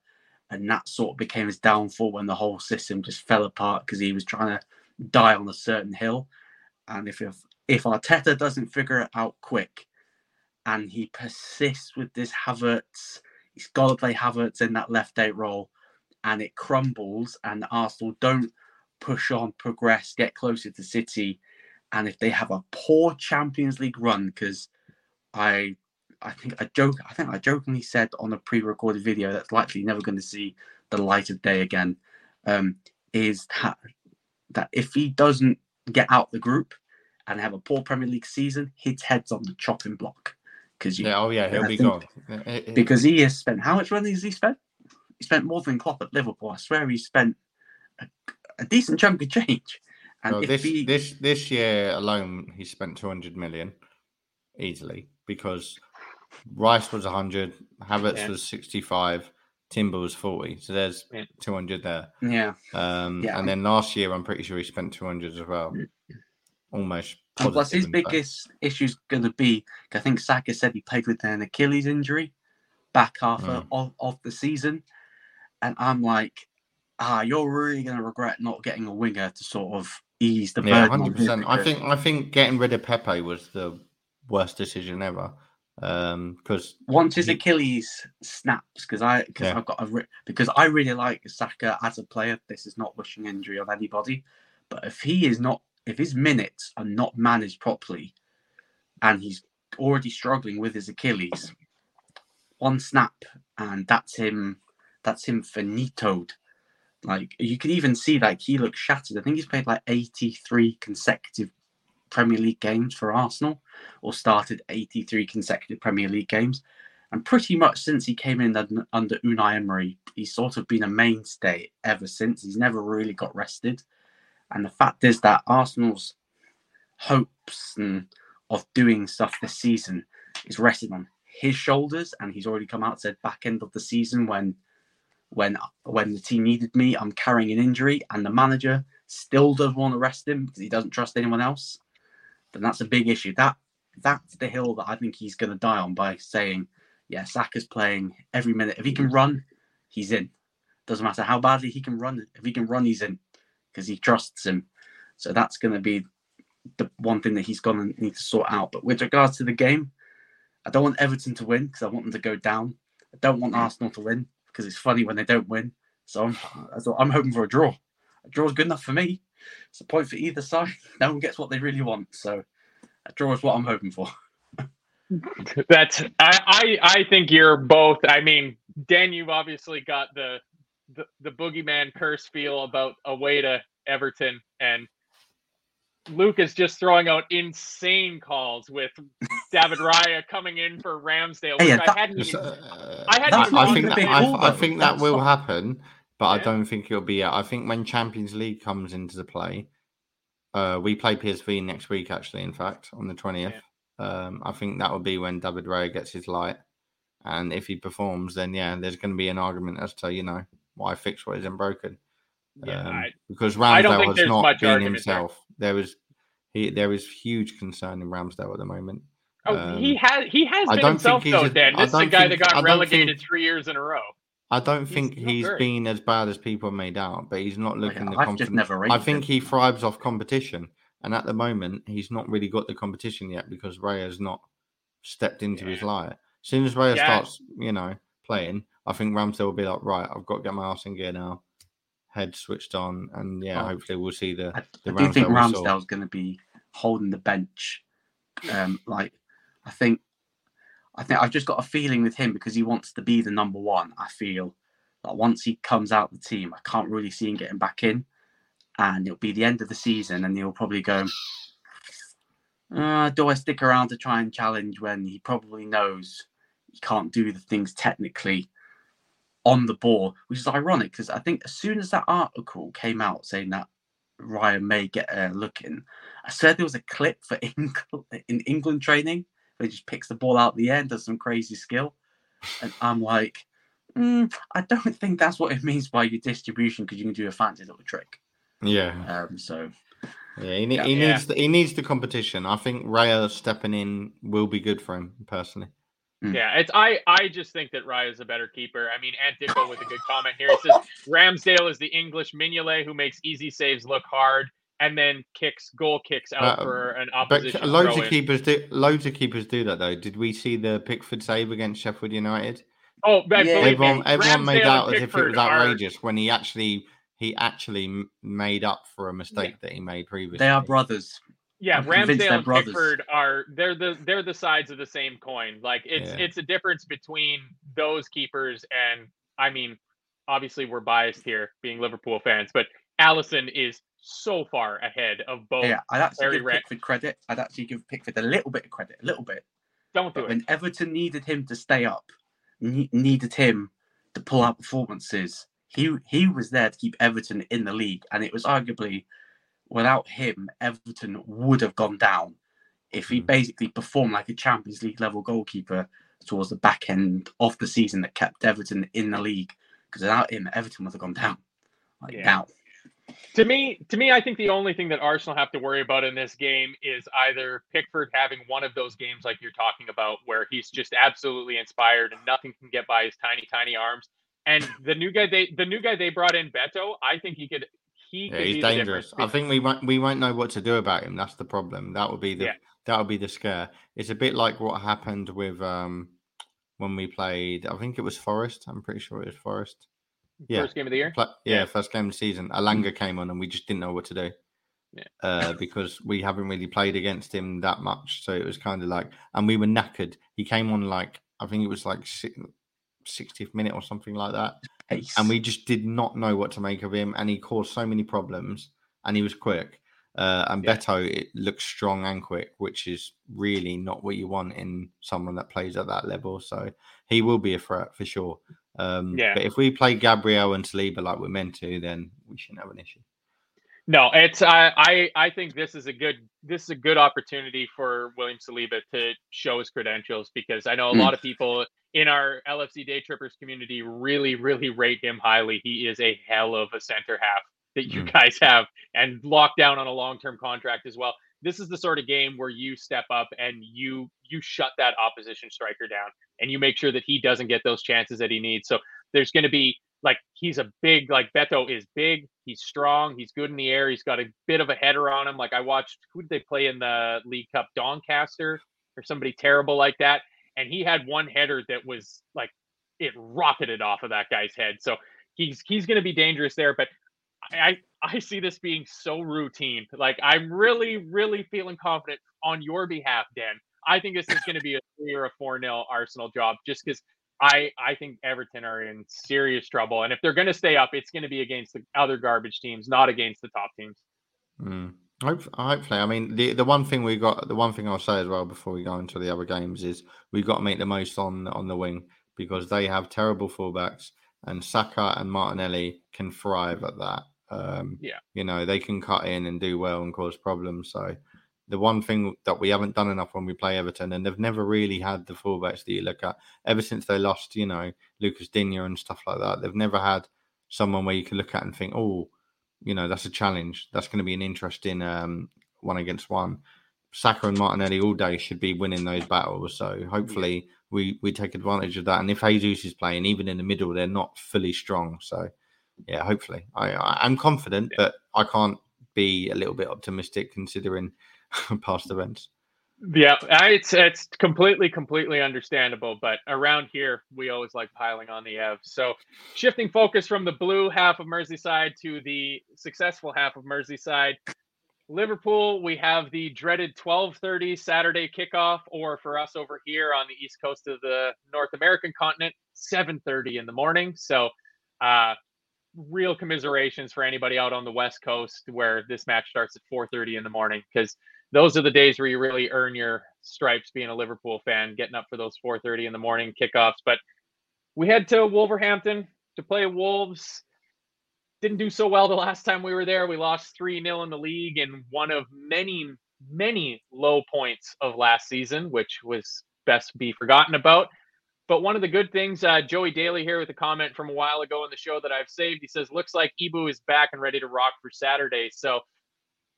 and that sort of became his downfall when the whole system just fell apart because he was trying to die on a certain hill. And if if, if Arteta doesn't figure it out quick, and he persists with this Havertz, he's got to play Havertz in that left eight role, and it crumbles, and Arsenal don't push on, progress, get closer to City, and if they have a poor Champions League run, because I I think I joke I think I jokingly said on a pre-recorded video that's likely never going to see the light of day again. Um, is that that if he doesn't get out the group and have a poor Premier League season, his head's on the chopping block. Because Yeah, oh yeah, he'll I be gone. Because he has spent how much money has he spent? He spent more than Klopp at Liverpool. I swear he spent a, a decent chunk of change. And well, this he, this this year alone, he spent two hundred million easily because Rice was hundred, Havertz Yeah. was sixty-five, Timber was forty. So there's Yeah. two hundred there. yeah, Um, Yeah. and then last year, I'm pretty sure he spent two hundred as well. Almost. and plus his positive, in biggest issue is going to be I think Saka said he played with an Achilles injury back half Mm. of, of the season, and I'm like, ah, you're really going to regret not getting a winger to sort of ease the Yeah, hundred percent. I think I think getting rid of Pepe was the worst decision ever. Um, because once his he- Achilles snaps, because I because Yeah. I've got a re- because I really like Saka as a player. This is not wishing injury on anybody, but if he is not, if his minutes are not managed properly, and he's already struggling with his Achilles, one snap and that's him. That's him finitoed. Like you can even see like he looks shattered. I think he's played like eighty three consecutive Premier League games for Arsenal or started 83 consecutive Premier League games. And pretty much since he came in under Unai Emery, he's sort of been a mainstay ever since. He's never really got rested. And the fact is that Arsenal's hopes and of doing stuff this season is resting on his shoulders. And he's already come out said back end of the season when when when the team needed me, I'm carrying an injury, and the manager still doesn't want to rest him because he doesn't trust anyone else. Then that's a big issue. That that's the hill that I think he's going to die on by saying, yeah, Saka's playing every minute. If he can run, he's in. Doesn't matter how badly he can run. If he can run, he's in. because he trusts him. So that's going to be the one thing that he's going to need to sort out. But with regards to the game, I don't want Everton to win because I want them to go down. I don't want Arsenal to win because it's funny when they don't win. So I'm, I'm hoping for a draw. A draw is good enough for me. It's a point for either side. No one gets what they really want. So a draw is what I'm hoping for. That's I, I I think you're both. I mean, Dan, you've obviously got the the, the boogeyman curse feel about away to Everton, and Luke is just throwing out insane calls with David Raya coming in for Ramsdale, which Hey, I hadn't Uh, I hadn't That's I think that, I, I think that will happen, but I don't think it'll be. I think when Champions League comes into the play, uh, we play PSV next week. Actually, in fact, on the twentieth, um, I think that will be when David Raya gets his light, and if he performs, then yeah, there's going to be an argument as to you know why fix what isn't broken. yeah, Um, I, because Ramsdale think has not much been argument there. Himself. There was he there is huge concern in Ramsdale at the moment. oh, um, he has he has been don't himself though, a- Dan. This is a don't guy think- that got relegated think- three years in a row. I don't He's think not he's great. been as bad as people made out, but he's not looking yeah, the I've just never I think him. he thrives off competition, and at the moment, he's not really got the competition yet because Raya's not stepped into his Yeah. light. As soon as Raya Yeah. starts, you know, playing, I think Ramsdale will be like, right, I've got to get my ass in gear now, head switched on, and yeah, Well, hopefully we'll see the I, the I do think Ramsdale we saw. Ramsdale's going to be holding the bench. Um, like, I think, I think I've just got a feeling with him because he wants to be the number one. I feel that once he comes out the team, I can't really see him getting back in, and it'll be the end of the season, and he'll probably go. Uh, do I stick around to try and challenge when he probably knows he can't do the things technically on the ball, which is ironic because I think as soon as that article came out saying that Ryan may get a look in, I said there was a clip for England in England training where he just picks the ball out the end, does some crazy skill, and I'm like, mm, I don't think that's what it means by your distribution because you can do a fancy little trick. Yeah, Um, so yeah, he, ne- Yeah. he Yeah. needs the, he needs the competition. I think Raya stepping in will be good for him personally. Mm. Yeah, it's I I just think that Rye is a better keeper. I mean, Ant Dickel with a good comment here. It says Ramsdale is the English Mignolet who makes easy saves look hard and then kicks goal kicks out Uh, for an But opposition. loads of keepers do loads of keepers do that though. Did we see the Pickford save against Sheffield United? Oh, but Yeah. believe everyone me, everyone made out as if it Pickford was are- outrageous when he actually he actually made up for a mistake that he made previously. they are brothers. Yeah, I'm Ramsdale and brothers. Pickford are they're the they're the sides of the same coin. Like it's Yeah. it's a difference between those keepers and I mean, obviously we're biased here being Liverpool fans, but Alisson is so far ahead of both. Yeah, I'd actually give. Pickford credit. I'd actually give Pickford a little bit of credit, a little bit. Don't do But it. when Everton needed him to stay up, ne- needed him to pull out performances, he he was there to keep Everton in the league, and it was arguably without him, Everton would have gone down if he Mm. basically performed like a Champions League level goalkeeper towards the back end of the season that kept Everton in the league. Because without him, Everton would have gone down. Like Yeah. down. To me, to me, I think the only thing that Arsenal have to worry about in this game is either Pickford having one of those games like you're talking about, where he's just absolutely inspired and nothing can get by his tiny, tiny arms. And the new guy they the new guy they brought in, Beto, I think he could he yeah, he's dangerous. I think we won't we won't know what to do about him. That's the problem. That would be the Yeah. that would be the scare. It's a bit like what happened with um when we played. I think it was Forest. I'm pretty sure it was Forest. Yeah. first game of the year. Pla- yeah, Yeah. first game of the season. Elanga came on and we just didn't know what to do. Yeah. Uh, because we haven't really played against him that much. So it was kind of like, and we were knackered. He came on like, I think it was like 60th minute or something like that. Pace. And we just did not know what to make of him. And he caused so many problems and he was quick. Uh, and Yeah. Beto, it looks strong and quick, which is really not what you want in someone that plays at that level. So he will be a threat for sure. Um, Yeah. But if we play Gabriel and Saliba like we're meant to, then we shouldn't have an issue. No, it's I I I think this is a good this is a good opportunity for William Saliba to show his credentials because I know a Mm. lot of people in our LFC Daytrippers community really really rate him highly. He is a hell of a center half that you Mm. guys have and locked down on a long term contract as well. This is the sort of game where you step up and you you shut that opposition striker down and you make sure that he doesn't get those chances that he needs. So there's going to be like he's a big like Beto is big. He's strong. He's good in the air. He's got a bit of a header on him. Like I watched, who did they play in the League Cup? Doncaster or somebody terrible like that. And he had one header that was like it rocketed off of that guy's head. So he's he's going to be dangerous there. But I I see this being so routine. Like I'm really really feeling confident on your behalf, Dan. I think this is going to be a three or a four nil Arsenal job, just because I I think Everton are in serious trouble, and if they're going to stay up, it's going to be against the other garbage teams, not against the top teams. Mm. Hopefully, I mean the the one thing we got, the one thing I'll say as well before we go into the other games is we've got to make the most on on the wing because they have terrible fullbacks, and Saka and Martinelli can thrive at that. Um, yeah, you know they can cut in and do well and cause problems. So the one thing that we haven't done enough when we play Everton, and they've never really had the fullbacks that you look at ever since they lost, you know, Lucas Digne and stuff like that. They've never had someone where you can look at and think, oh, you know, that's a challenge. That's going to be an interesting um, one against one. Saka and Martinelli all day should be winning those battles. So hopefully we we take advantage of that. And if Jesus is playing, even in the middle, they're not fully strong. So yeah, hopefully I, I am confident, but I can't be a little bit optimistic considering past events. Yeah, it's it's completely completely understandable, but around here we always like piling on the Ev. So, shifting focus from the blue half of Merseyside to the successful half of Merseyside. Liverpool, we have the dreaded 12:30 Saturday kickoff or for us over here on the east coast of the North American continent, 7:30 in the morning. So, uh real commiserations for anybody out on the west coast where this match starts at 4:30 in the morning because those are the days where you really earn your stripes being a Liverpool fan, getting up for those 4:30 in the morning kickoffs. But we head to Wolverhampton to play Wolves. Didn't do so well the last time we were there. We lost 3 0 in the league and one of many, many low points of last season, which was best be forgotten about. But one of the good things, uh, Joey Daly here with a comment from a while ago in the show that I've saved. He says, Looks like Ibou is back and ready to rock for Saturday. So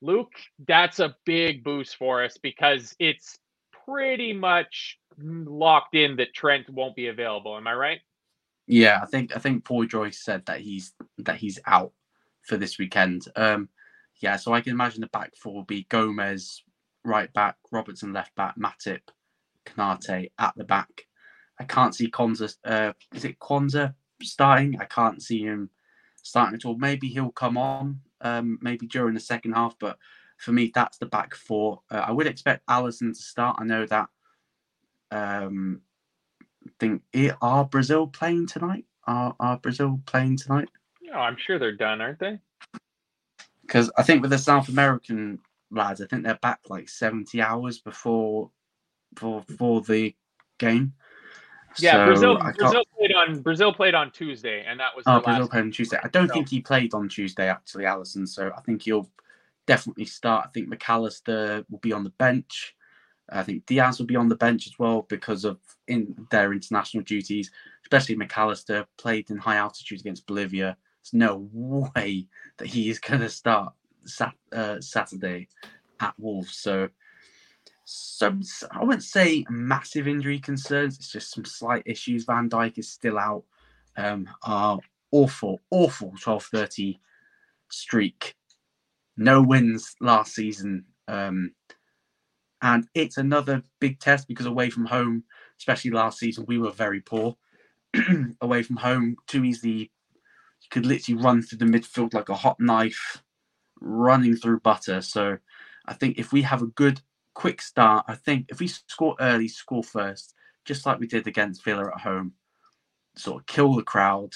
Luke, that's a big boost for us because it's pretty much locked in that Trent won't be available. Am I right? Yeah, I think I think Paul Joyce said that he's that he's out for this weekend. Um, yeah, so I can imagine the back four will be Gomez right back, Robertson left back, Matip, Konate at the back. I can't see Konsa. Uh, is it Quansah starting? I can't see him starting at all. Maybe he'll come on um, maybe during the second half. But for me, that's the back four. Uh, I would expect Alisson to start. I know that. Um, think are Brazil playing tonight? Are are Brazil playing tonight? No, I'm sure they're done, aren't they? Because I think with the South American lads, I think they're back like 70 hours before for for the game. Yeah, so Brazil Brazil played on Brazil played on Tuesday, and that was oh Brazil played on Tuesday. I don't think he played on Tuesday actually, Alisson. So I think he'll definitely start. I think Mac Allister will be on the bench. I think Diaz will be on the bench as well because of in their international duties, especially Mac Allister played in high altitude against Bolivia. There's no way that he is going to start sat, uh, Saturday at Wolves. So some I wouldn't say massive injury concerns. It's just some slight issues. Van Dijk is still out. Um, our awful, awful 12-30 streak. No wins last season. Um, and it's another big test because away from home, especially last season, we were very poor. away from home, too easily, you could literally run through the midfield like a hot knife, running through butter. So I think if we have a good quick start. I think if we score early, score first, just like we did against Villa at home, sort of kill the crowd.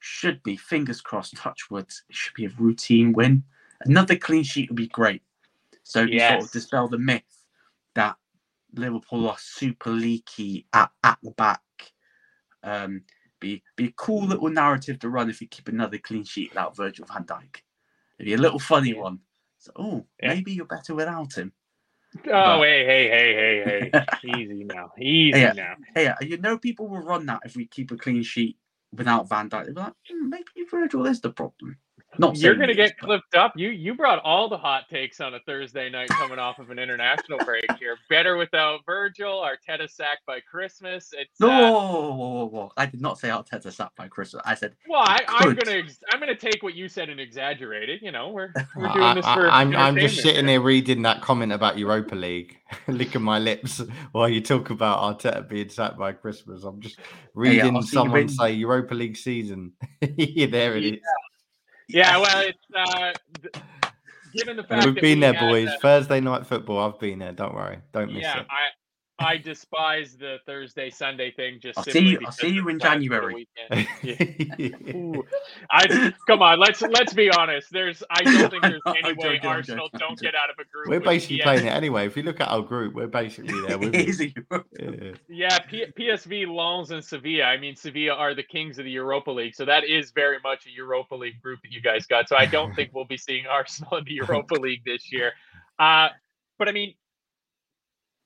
Should be, fingers crossed, touch wood, it should be a routine win. Another clean sheet would be great. So yes. sort of dispel the myth that Liverpool are super leaky at, at the back. Um, be be a cool little narrative to run if you keep another clean sheet without Virgil van Dijk. It'd be a little funny one. So, oh, yeah. maybe you're better without him. Oh, but... hey, hey, hey, hey, hey. Easy now. Easy now. Hey, you know, people will run that if we keep a clean sheet without Van Dijk. They'll be like, mm, maybe Virgil is the problem. Not You're gonna get clipped up. You you brought all the hot takes on a Thursday night coming off of an international break here. Better without Virgil. Arteta sacked by Christmas. It's No, uh, whoa, whoa, whoa, whoa. I did not say Arteta sat by Christmas. I said well, I, I'm gonna ex- I'm gonna take what you said and exaggerate it. You know, we're we're I, doing this for. I, am I'm just sitting here. here reading that comment about Europa League, licking my lips while you talk about Arteta being sacked by Christmas. I'm just reading I'll see you someone say Europa League season. yeah, there it is. Yeah, well, it's uh, given the fact We've been there, boys. Thursday night football. I've been there. Don't worry. Don't miss yeah, it. I I despise the Thursday Sunday thing. Just I'll see you- I'll see you in time for the January. Yeah. I come on. Let's let's be honest. There's I don't think there's I'm any way joking, Arsenal joking, don't get out of a group. We're basically PS playing it anyway. If you look at our group, we're basically there. With it is you. Yeah. Yeah, P- PSV, Lens, and Sevilla. I mean, Sevilla are the kings of the Europa League, so that is very much a Europa League group that you guys got. So I don't think we'll be seeing Arsenal in the Europa League this year. Uh, but I mean,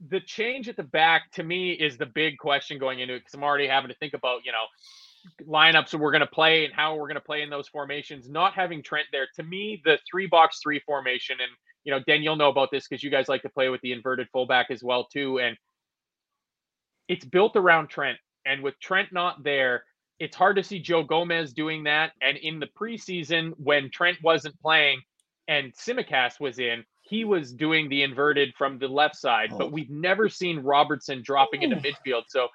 the change at the back to me is the big question going into it because I'm already having to think about you know lineups we're going to play and how we're going to play in those formations. Not having Trent there to me, the three box three formation, and you know, Dan, you'll know about this because you guys like to play with the inverted fullback as well too, and it's built around Trent. And with Trent not there, it's hard to see Joe Gomez doing that. And in the preseason, when Trent wasn't playing and Tsimikas was in, he was doing the inverted from the left side. Oh. But we've never seen Robertson dropping into oh. midfield. So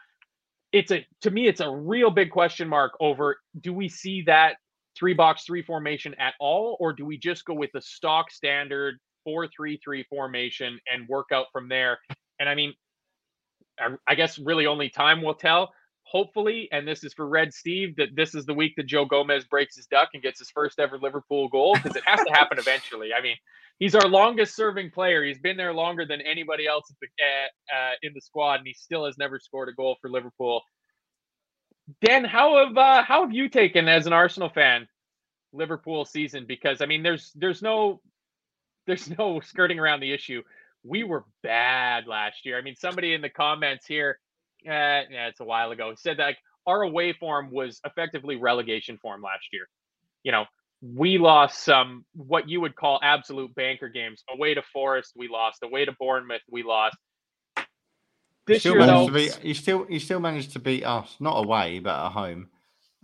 it's a to me, it's a real big question mark over do we see that three box three formation at all, or do we just go with the stock standard four three three formation and work out from there? And I mean, I, I guess really only time will tell. Hopefully, and this is for Red Steve, that this is the week that Joe Gomez breaks his duck and gets his first ever Liverpool goal because it has to happen eventually. I mean, he's our longest serving player. He's been there longer than anybody else the, uh, uh, in the squad, and he still has never scored a goal for Liverpool. Dan, how have uh, how have you taken as an Arsenal fan Liverpool season? Because I mean, there's there's no there's no skirting around the issue. We were bad last year. I mean, somebody in the comments here, uh, yeah, it's a while ago, said that like, our away form was effectively relegation form last year. You know, we lost some what you would call absolute banker games. Away to Forest, we lost. Away to Bournemouth, we lost. You This still year, managed though, to beat. You still you still managed to beat us, not away but at home.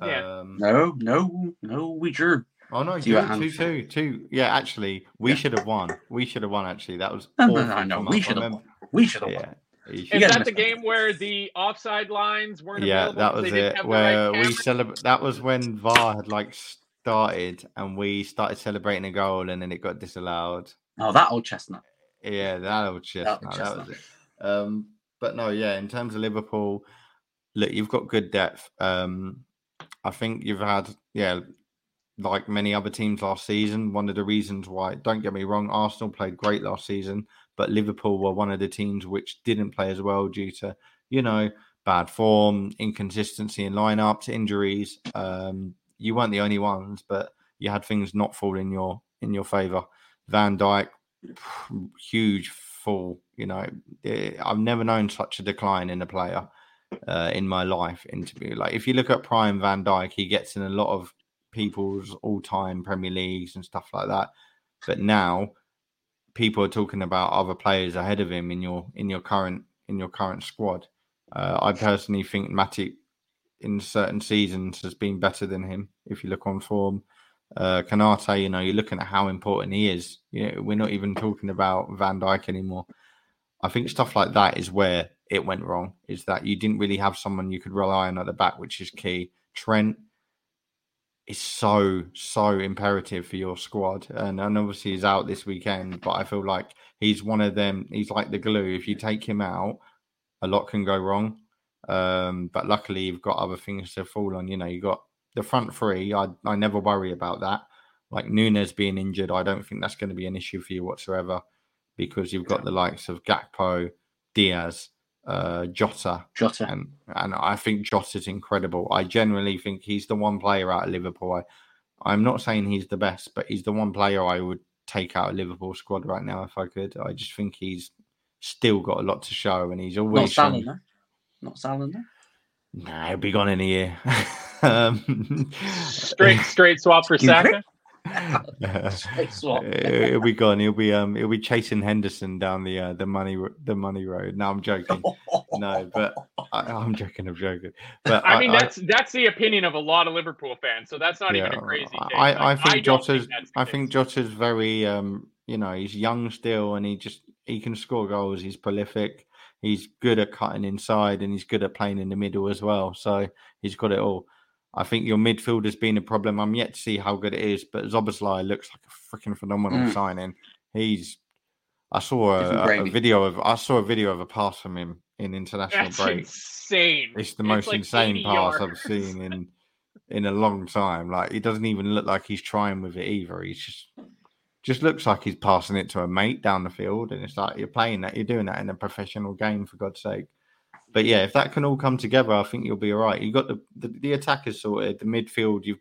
Yeah. Um, No, no, no, we drew. Oh no, Two two, at two, Anfield. two, two. Yeah, actually, we Yeah. should have won. We should have won. Actually, that was. No, no, awful no, no, we should have won. We should have Yeah, won. is that the game where the offside lines weren't yeah, available? that 'cause was it. have the right Where we celebrate. That was when VAR had like started, and we started celebrating a goal, and then it got disallowed. Oh, that old chestnut. Yeah, that old chestnut. That that, was was it. Um, but no, yeah, in terms of Liverpool, look, you've got good depth. Um, I think you've had, yeah, like many other teams last season. One of the reasons why, don't get me wrong, Arsenal played great last season, but Liverpool were one of the teams which didn't play as well due to, you know, bad form, inconsistency in lineups, injuries. Um, you weren't the only ones, but you had things not fall in your in your favour. Van Dijk, huge fall. You know, Eh, I've never known such a decline in a player uh, in my life. Into like, if you look at Prime Van Dijk, he gets in a lot of people's all-time Premier Leagues and stuff like that. But now, people are talking about other players ahead of him in your in your current in your current squad. Uh, I personally think Matip in certain seasons has been better than him. If you look on form, uh, Konate, you know, you're looking at how important he is. You know, we're not even talking about Van Dijk anymore. I think stuff like that is where it went wrong. Is that you didn't really have someone you could rely on at the back, which is key. Trent is so so imperative for your squad, and and obviously he's out this weekend. But I feel like he's one of them. He's like the glue. If you take him out, a lot can go wrong. Um, but luckily, you've got other things to fall on. You know, you got the front three. I I never worry about that. Like Nunez being injured, I don't think that's going to be an issue for you whatsoever, because you've got the likes of Gakpo, Diaz, uh, Jota, Jota. and and I think Jota's incredible. I generally think he's the one player out of Liverpool. I, I'm not saying he's the best, but he's the one player I would take out of Liverpool squad right now if I could. I just think he's still got a lot to show, and he's Not always Salah, shown- no? Not Salah, no? Nah, he'll be gone in a year. um, straight straight swap for You think? Saka. Straight swap. he'll be gone. He'll be um he'll be chasing Henderson down the uh, the money the money road. No, I'm joking. No, but I, I'm joking. I'm joking. But I mean, that's that's the opinion of a lot of Liverpool fans, so that's not even a crazy take. I, I Like, think don't Jota's that's I think. Jota's very um you know he's young still and he just he can score goals. He's prolific. He's good at cutting inside and he's good at playing in the middle as well. So he's got it all. I think your midfield has been a problem. I'm yet to see how good it is, but Szoboszlai looks like a freaking phenomenal Mm. signing. He's I saw a, a video of I saw a video of a pass from him in international That's break. insane. It's the most like insane 80 pass I've seen in in a long time. Like he doesn't even look like he's trying with it either. He's just just looks like he's passing it to a mate down the field, and it's like you're playing that, you're doing that in a professional game for God's sake. But yeah, if that can all come together, I think you'll be all right. You've got the the, the attackers sorted, the midfield. You've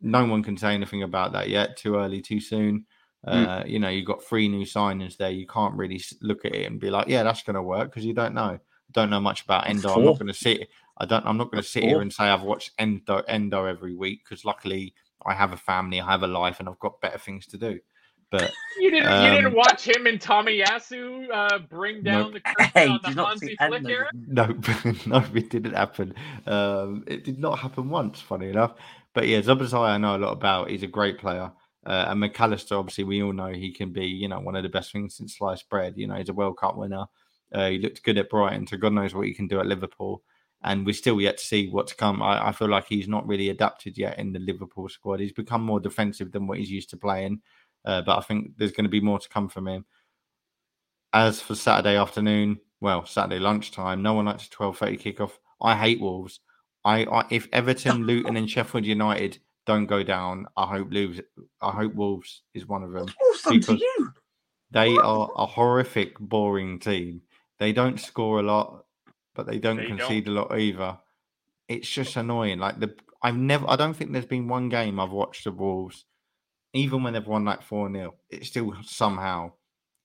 no one can say anything about that yet. Too early, too soon. Mm. Uh, you know, you've got three new signings there. You can't really look at it and be like, "Yeah, that's going to work," because you don't know. Don't know much about Endo. I'm not going to sit. I don't. I'm not going to sit here and say I've watched Endo Endo every week because luckily I have a family, I have a life, and I've got better things to do. But You didn't you didn't Um, watch him and Tomiyasu uh, bring down Nope. the curtain Hey, on the Hansi Flick Endo? era? no, no, it didn't happen. Um, it did not happen once, funny enough. But yeah, Szoboszlai, I know a lot about. He's a great player. Uh, and Mac Allister, obviously, we all know he can be, you know, one of the best things since sliced bread. You know, he's a World Cup winner. Uh, he looked good at Brighton, so God knows what he can do at Liverpool. And we're still yet to see what's to come. I, I feel like he's not really adapted yet in the Liverpool squad. He's become more defensive than what he's used to playing. Uh, but I think there's going to be more to come from him. As for Saturday afternoon, well, Saturday lunchtime, no one likes a twelve thirty kickoff. I hate Wolves. I, I if Everton, Luton, and Sheffield United don't go down, I hope Wolves. I hope Wolves is one of them. What's done to Because- you? They are a horrific, boring team. They don't score a lot, but they don't They don't. concede a lot either. It's just annoying. Like the I've never I don't think there's been one game I've watched of Wolves, even when they've won like 4 0, it's still somehow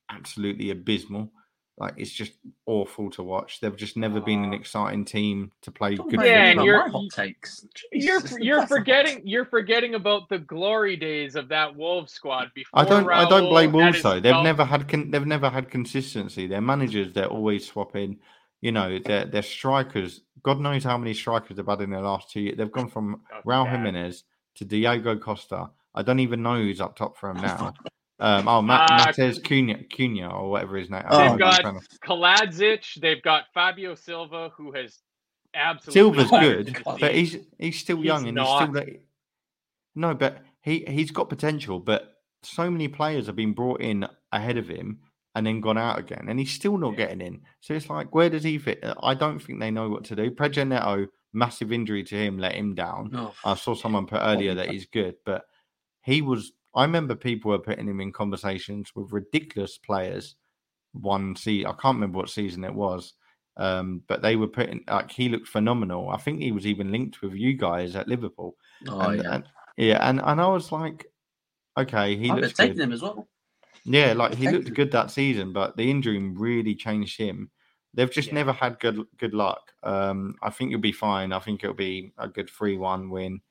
absolutely abysmal. Like it's just awful to watch. They've just never been an exciting team to play Don't good Yeah, and football. you're- hot takes. You're you're that's a hot forgetting you're forgetting about the glory days of that Wolves squad before I don't. I don't blame had Wolves though. They've never had. Con- they've never had consistency. Their managers, they're always swapping. You know, their their strikers. God knows how many strikers they've had in the last two years. They've gone from Oh, Raul. Jimenez to Diego Costa. I don't even know who's up top for him now. Um, oh, Matt, Uh, Matheus Cunha, Cunha, or whatever his name. I They've don't got- to Kalajdzic, they've got Fabio Silva, who has absolutely Silva's Oh, good, but he's he's still He's young and not. he's still like- no, but he he's got potential. But so many players have been brought in ahead of him and then gone out again, and he's still not Yeah. getting in. So it's like, where does he fit? I don't think they know what to do. Pedro Neto, massive injury to him, let him down. Oh, I saw someone put earlier that he's good, but he was. I remember people were putting him in conversations with ridiculous players. One see, I can't remember what season it was, um, but they were putting like he looked phenomenal. I think he was even linked with you guys at Liverpool. oh and, yeah. and- yeah, and and I was like, okay, he I've looks taking good. him as well. Yeah, like he looked good that season, but the injury really changed him. They've just Yeah. never had good good luck. Um, I think you'll be fine. I think it'll be a good three-one win.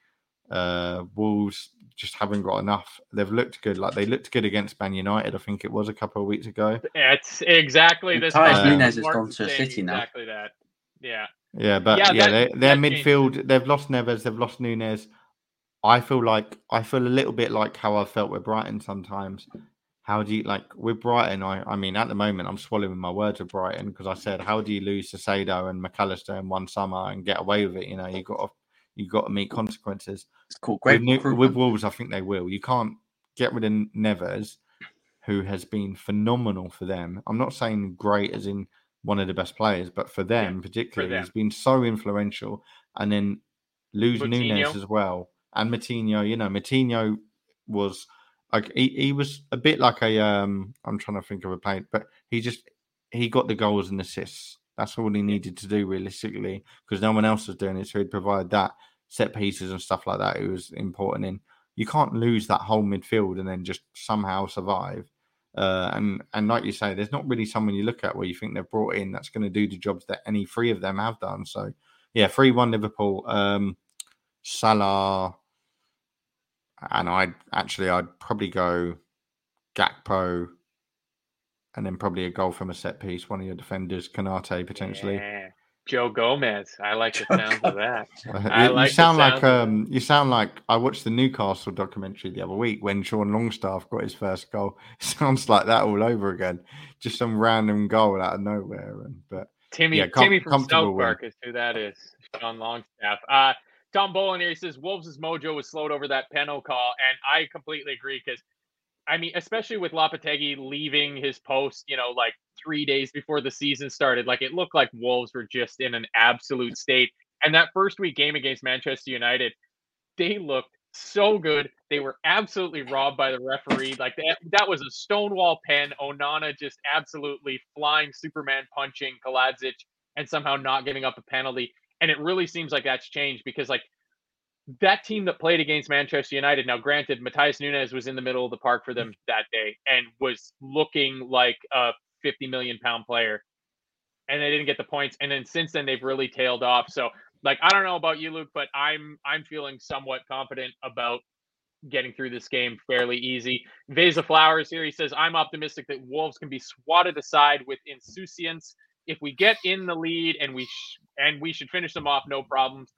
Uh, Wolves just haven't got enough. They've looked good, like they looked good against Man United. I think it was a couple of weeks ago. It's exactly this. Matthias Martin Nunes has gone to saying City now. Exactly that. Yeah. Yeah, but Yeah, yeah, that- they, their that changed midfield, they've lost Neves, they've lost Nunes. I feel like I feel a little bit like how I felt with Brighton sometimes. How do you like with Brighton? I, I mean, at the moment, I'm swallowing my words with Brighton because I said, how do you lose to Sado and Mac Allister in one summer and get away with it? You know, you got to you got to meet consequences. It's called great with, with Wolves, I think they will. You can't get rid of Neves, who has been phenomenal for them. I'm not saying great as in one of the best players, but for them particularly, them. he's been so influential. And then lose Nunes as well, and Moutinho. You know, Moutinho was like he, he was a bit like a um. I'm trying to think of a player, but he just he got the goals and assists. That's all he needed to do realistically, because no one else was doing it. So he'd provide that set pieces and stuff like that. It was important in. You can't lose that whole midfield and then just somehow survive. Uh, and and like you say, there's not really someone you look at where you think they've brought in that's going to do the jobs that any three of them have done. So yeah, three one Liverpool. Um, Salah. and I actually I'd probably go Gakpo, and then probably a goal from a set piece. One of your defenders, Konate, potentially. Yeah. Joe Gomez. I like the sound of that. you like the sound like um, you sound like I watched the Newcastle documentary the other week when Sean Longstaff got his first goal. Sounds like that all over again. Just some random goal out of nowhere. And but Timmy Yeah, com- Timmy from South. Park is who that is. Sean Longstaff. Uh, Tom Bolin here he says Wolves' mojo was slowed over that penalty call, and I completely agree because I mean, especially with Lopetegui leaving his post, you know, like three days before the season started, like it looked like Wolves were just in an absolute state. And that first week game against Manchester United, they looked so good. They were absolutely robbed by the referee. Like that, that was a stonewall pen. Onana just absolutely flying Superman punching Kalajdzic and somehow not giving up a penalty. And it really seems like that's changed because like that team that played against Manchester United. Now, granted, Matthias Nunes was in the middle of the park for them mm. that day and was looking like a 50 million pound player, and they didn't get the points. And then since then, they've really tailed off. So, like, I don't know about you, Luke, but I'm I'm feeling somewhat confident about getting through this game fairly easy. Vesa Flowers here, he says, I'm optimistic that Wolves can be swatted aside with insouciance. If we get in the lead and we sh- and we should finish them off, no problems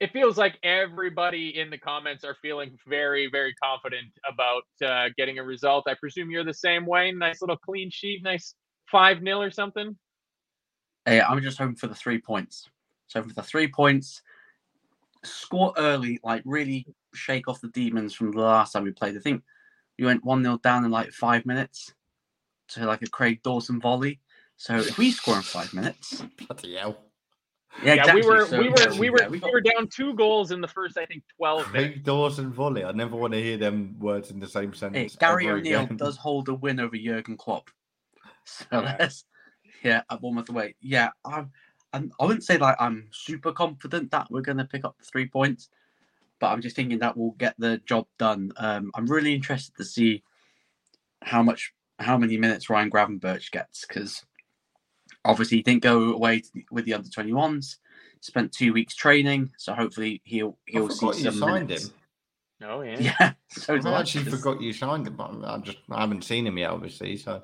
it feels like everybody in the comments are feeling very, very confident about uh, getting a result. I presume you're the same way. Nice little clean sheet, nice 5 0 or something. Hey, I'm just hoping for the three points. So for the three points, score early, like really shake off the demons from the last time we played. I think we went 1 0 down in like five minutes to like a Craig Dawson volley. So if we score in five minutes, bloody hell. Yeah, Yeah, we were So, we were we were yeah, we got- were down two goals in the first, I think, 12 minutes. Craig Dawson volley. I never want to hear them words in the same Hey, sentence. Gary O'Neill does hold a win over Jurgen Klopp. So Yeah. that's yeah, at Bournemouth away. Yeah, I'm, I'm. I wouldn't say like I'm super confident that we're going to pick up the three points, but I'm just thinking that we'll get the job done. Um, I'm really interested to see how much, how many minutes Ryan Gravenberch gets because obviously he didn't go away with the under 21s. Spent two weeks training, so hopefully he'll he'll see you some signed minutes. him. Oh, yeah. Yeah, so I actually actually 'cause- forgot you signed him. but I just I haven't seen him yet, obviously. So,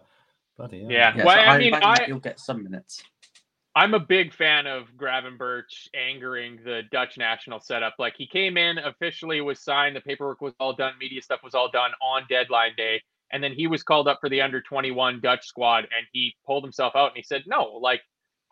bloody hell. Yeah. Yeah, Well, so I mean, imagine I- he'll get some minutes. I'm a big fan of Gravenberch angering the Dutch national setup. Like he came in officially, was signed, the paperwork was all done, media stuff was all done on deadline day, and then he was called up for the under 21 Dutch squad, and he pulled himself out and he said, "No, like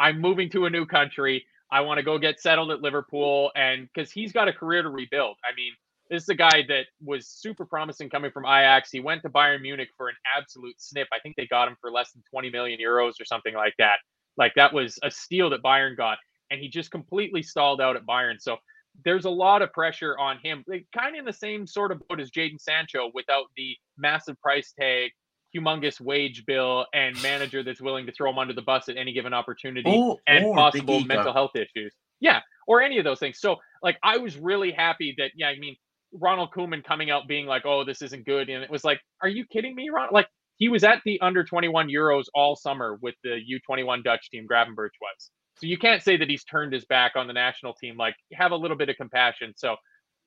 I'm moving to a new country. I want to go get settled at Liverpool, and because he's got a career to rebuild. I mean." This is a guy that was super promising coming from Ajax. He went to Bayern Munich for an absolute snip. I think they got him for less than 20 million euros or something like that. Like that was a steal that Bayern got, and he just completely stalled out at Bayern. So there's a lot of pressure on him, like, kind of in the same sort of boat as Jaden Sancho, without the massive price tag, humongous wage bill, and manager that's willing to throw him under the bus at any given opportunity, Or, and possible mental health issues. Yeah, or any of those things. So like I was really happy that yeah, I mean Ronald Koeman coming out being like, "Oh, this isn't good," and it was like, "Are you kidding me, Ron?" Like he was at the under 21 Euros all summer with the U21 Dutch team. Gravenberch was. So you can't say that he's turned his back on the national team. Like have a little bit of compassion. So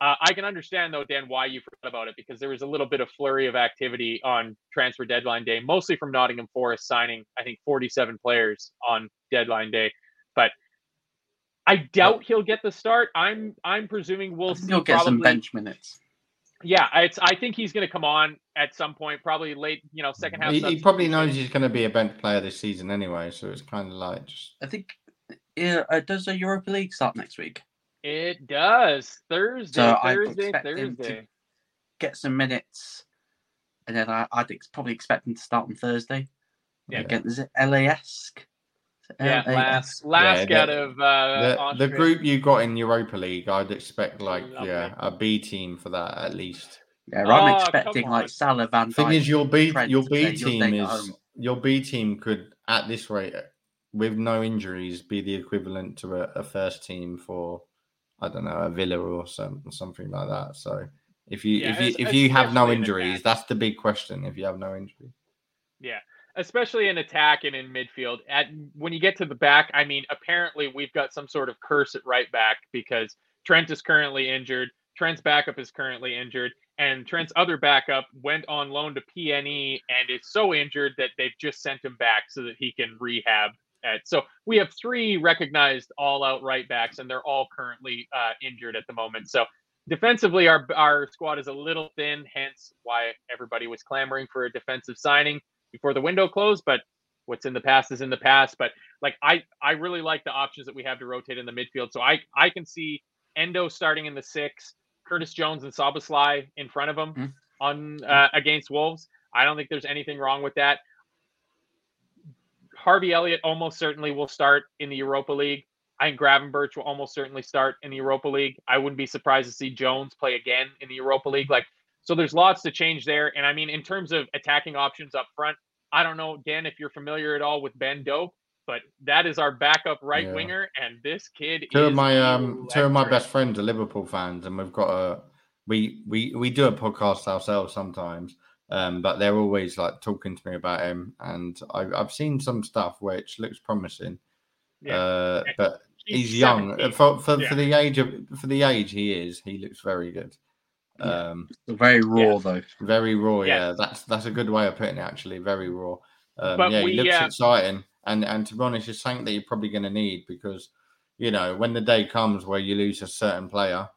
uh, I can understand though, Dan, why you forgot about it because there was a little bit of flurry of activity on transfer deadline day, mostly from Nottingham Forest signing, I think, 47 players on deadline day. But I doubt he'll get the start. I'm I'm presuming we'll see he'll get probably, some bench minutes. Yeah, it's. I think he's going to come on at some point, probably late. You know, second half. He, he probably knows he's going to be a bench player this season anyway, so it's kind of like just I think. Yeah, uh, does the Europa League start next week? It does Thursday, So I Thursday, expect him to- Thursday. Get some minutes, and then I, I'd ex- probably expect him to start on Thursday. Yeah. Again, is it LASK? Yeah, LASK? last last Yeah, out of uh, the, the group you got in Europa League. I'd expect like Lovely. yeah a B team for that at least. Yeah, Oh, I'm come expecting like Salah, Van Thing is, your B Trent your B team staying is home. your B team could at this rate with no injuries be the equivalent to a, a first team for I don't know a Villa or some something like that. So if you Yeah, if you if you have no in injuries, that's the big question. If you have no injuries. Yeah, especially in attack and in midfield. At when you get to the back, I mean, apparently we've got some sort of curse at right back because Trent is currently injured. Trent's backup is currently injured, and Trent's other backup went on loan to PNE and is so injured that they've just sent him back so that he can rehab. At so we have three recognized all-out right backs, and they're all currently uh, injured at the moment. So defensively, our our squad is a little thin, hence why everybody was clamoring for a defensive signing before the window closed. But what's in the past is in the past. But like I I really like the options that we have to rotate in the midfield. So I I can see Endo starting in the six, Curtis Jones and Szoboszlai in front of him Mhm. on uh, against Wolves. I don't think there's anything wrong with that. Harvey Elliott almost certainly will start in the Europa League. I think Gravenberch will almost certainly start in the Europa League. I wouldn't be surprised to see Jones play again in the Europa League. Like, so there's lots to change there. And I mean, in terms of attacking options up front, I don't know, Dan, if you're familiar at all with Ben Doak, but that is our backup right Yeah. winger, and this kid Two is of my um two of my best friends are Liverpool fans, and we've got a we we we do a podcast ourselves sometimes. Um, but they're always like talking to me about him, and I, I've seen some stuff which looks promising. Yeah. Uh, but he's, He's young for for, Yeah. for the age of for the age he is. He looks very good. Yeah. Um, Very raw though. very raw. Yeah. Yeah, that's that's a good way of putting it. Actually, very raw. Um, But yeah, we, he looks uh, exciting, and and to be honest, it's something that you're probably going to need because you know when the day comes where you lose a certain player,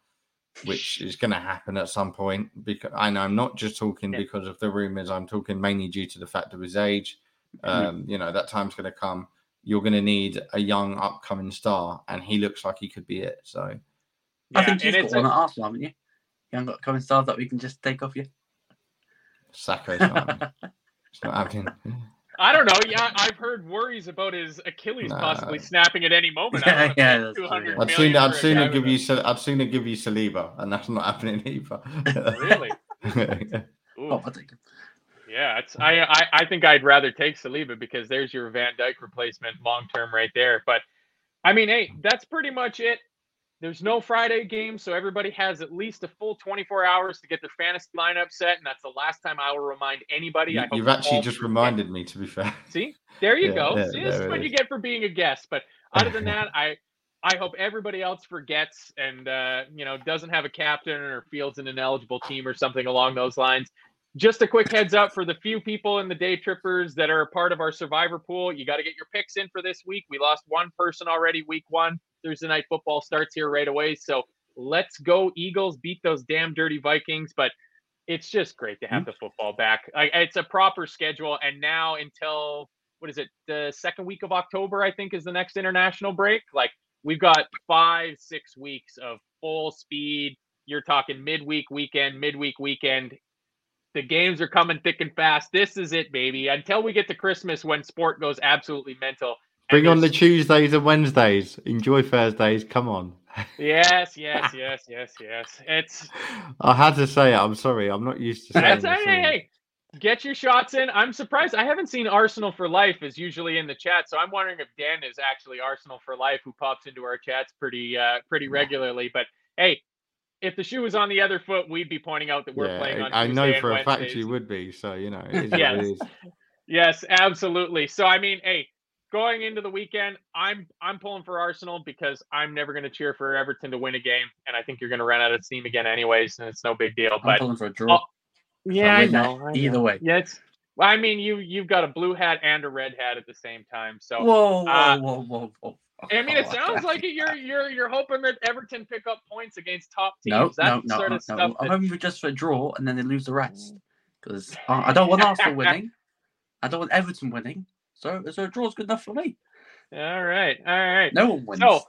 which is going to happen at some point. Because and I'm not just talking Yeah. because of the rumors. I'm talking mainly due to the fact of his age. Um, You know that time's going to come. You're going to need a young upcoming star, and he looks like he could be it. So I think and you've it's got one a- at Arsenal, haven't you? You haven't got coming stars that we can just take off you. Saka's not, it's not happening. I don't know. Yeah, I've heard worries about his Achilles Nah. possibly snapping at any moment. I Yeah, don't yeah, pay that's 200 true. I'd sooner, million I'd for a sooner give you, Sa- I'd sooner give you Saliba, and that's not happening either. really. Ooh. Oh, I'll take him. Yeah, it's I, I I think I'd rather take Saliba because there's your Van Dijk replacement long term right there. But I mean, hey, that's pretty much it. There's no Friday game, so everybody has at least a full 24 hours to get their fantasy lineup set, and that's the last time I will remind anybody. You- hope You've actually just reminded me, to be fair. See, there you Yeah, go. yeah, See, this is what you get for being a guest. But other than that, I I hope everybody else forgets and uh, you know doesn't have a captain or fields an ineligible team or something along those lines. Just a quick heads up for the few people in the day trippers that are a part of our survivor pool. You got to get your picks in for this week. We lost one person already week one. Thursday night football starts here right away. So let's go Eagles, beat those damn dirty Vikings. But it's just great to have mm-hmm. the football back. It's a proper schedule, and now until what is it? The second week of October, I think, is the next international break. Like we've got five, six weeks of full speed. You're talking midweek weekend, midweek weekend. The games are coming thick and fast. This is it, baby. Until we get to Christmas, when sport goes absolutely mental. Bring on the Tuesdays and Wednesdays. Enjoy Thursdays. Come on. yes, yes, yes, yes, yes. It's I had to say it. I'm sorry. I'm not used to saying That's hey, hey, hey, get your shots in. I'm surprised. I haven't seen Arsenal for life is usually in the chat, so I'm wondering if Dan is actually Arsenal for life, who pops into our chats pretty uh, pretty regularly. But hey, if the shoe was on the other foot, we'd be pointing out that we're Yeah, playing on. I Tuesday know for a fact you would be. So you know, it is what Yes. it is. Yes, absolutely. So I mean, hey, going into the weekend, I'm I'm pulling for Arsenal because I'm never going to cheer for Everton to win a game, and I think you're going to run out of steam again anyways, and it's no big deal. I'm But pulling for a draw. yeah, I that know. I either know. way. Yeah, it's. well, I mean, you you've got a blue hat and a red hat at the same time. So whoa, whoa, uh, whoa, whoa, whoa. I mean, it sounds like it. You're you're you're hoping that Everton pick up points against top teams. No, That's no, no, sort no, of no. stuff. I'm hoping for just for a draw and then they lose the rest. Because I don't want Arsenal winning. I don't want Everton winning. So, so a draw's good enough for me. All right, all right. No one wins. So,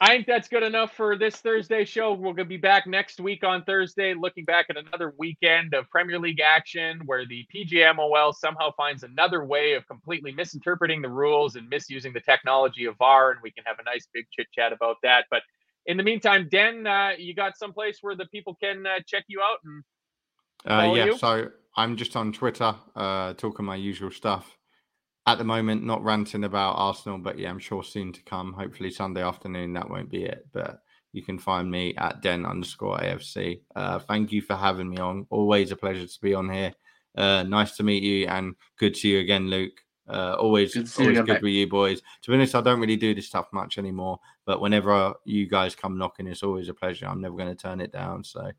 I think that's good enough for this Thursday show. We're going to be back next week on Thursday, looking back at another weekend of Premier League action where the PGMOL somehow finds another way of completely misinterpreting the rules and misusing the technology of VAR, and we can have a nice big chit chat about that. But in the meantime, Den, uh, you got some place where the people can uh, check you out and Uh, yeah, you? so I'm just on Twitter, uh, talking my usual stuff. At the moment, not ranting about Arsenal, but yeah, I'm sure soon to come. Hopefully Sunday afternoon, that won't be it. But you can find me at den underscore AFC. Uh, thank you for having me on. Always a pleasure to be on here. Uh, nice to meet you and good to see you again, Luke. Uh, always, Good to see you always good with you boys. To be honest, I don't really do this stuff much anymore. But whenever you guys come knocking, it's always a pleasure. I'm never going to turn it down. So,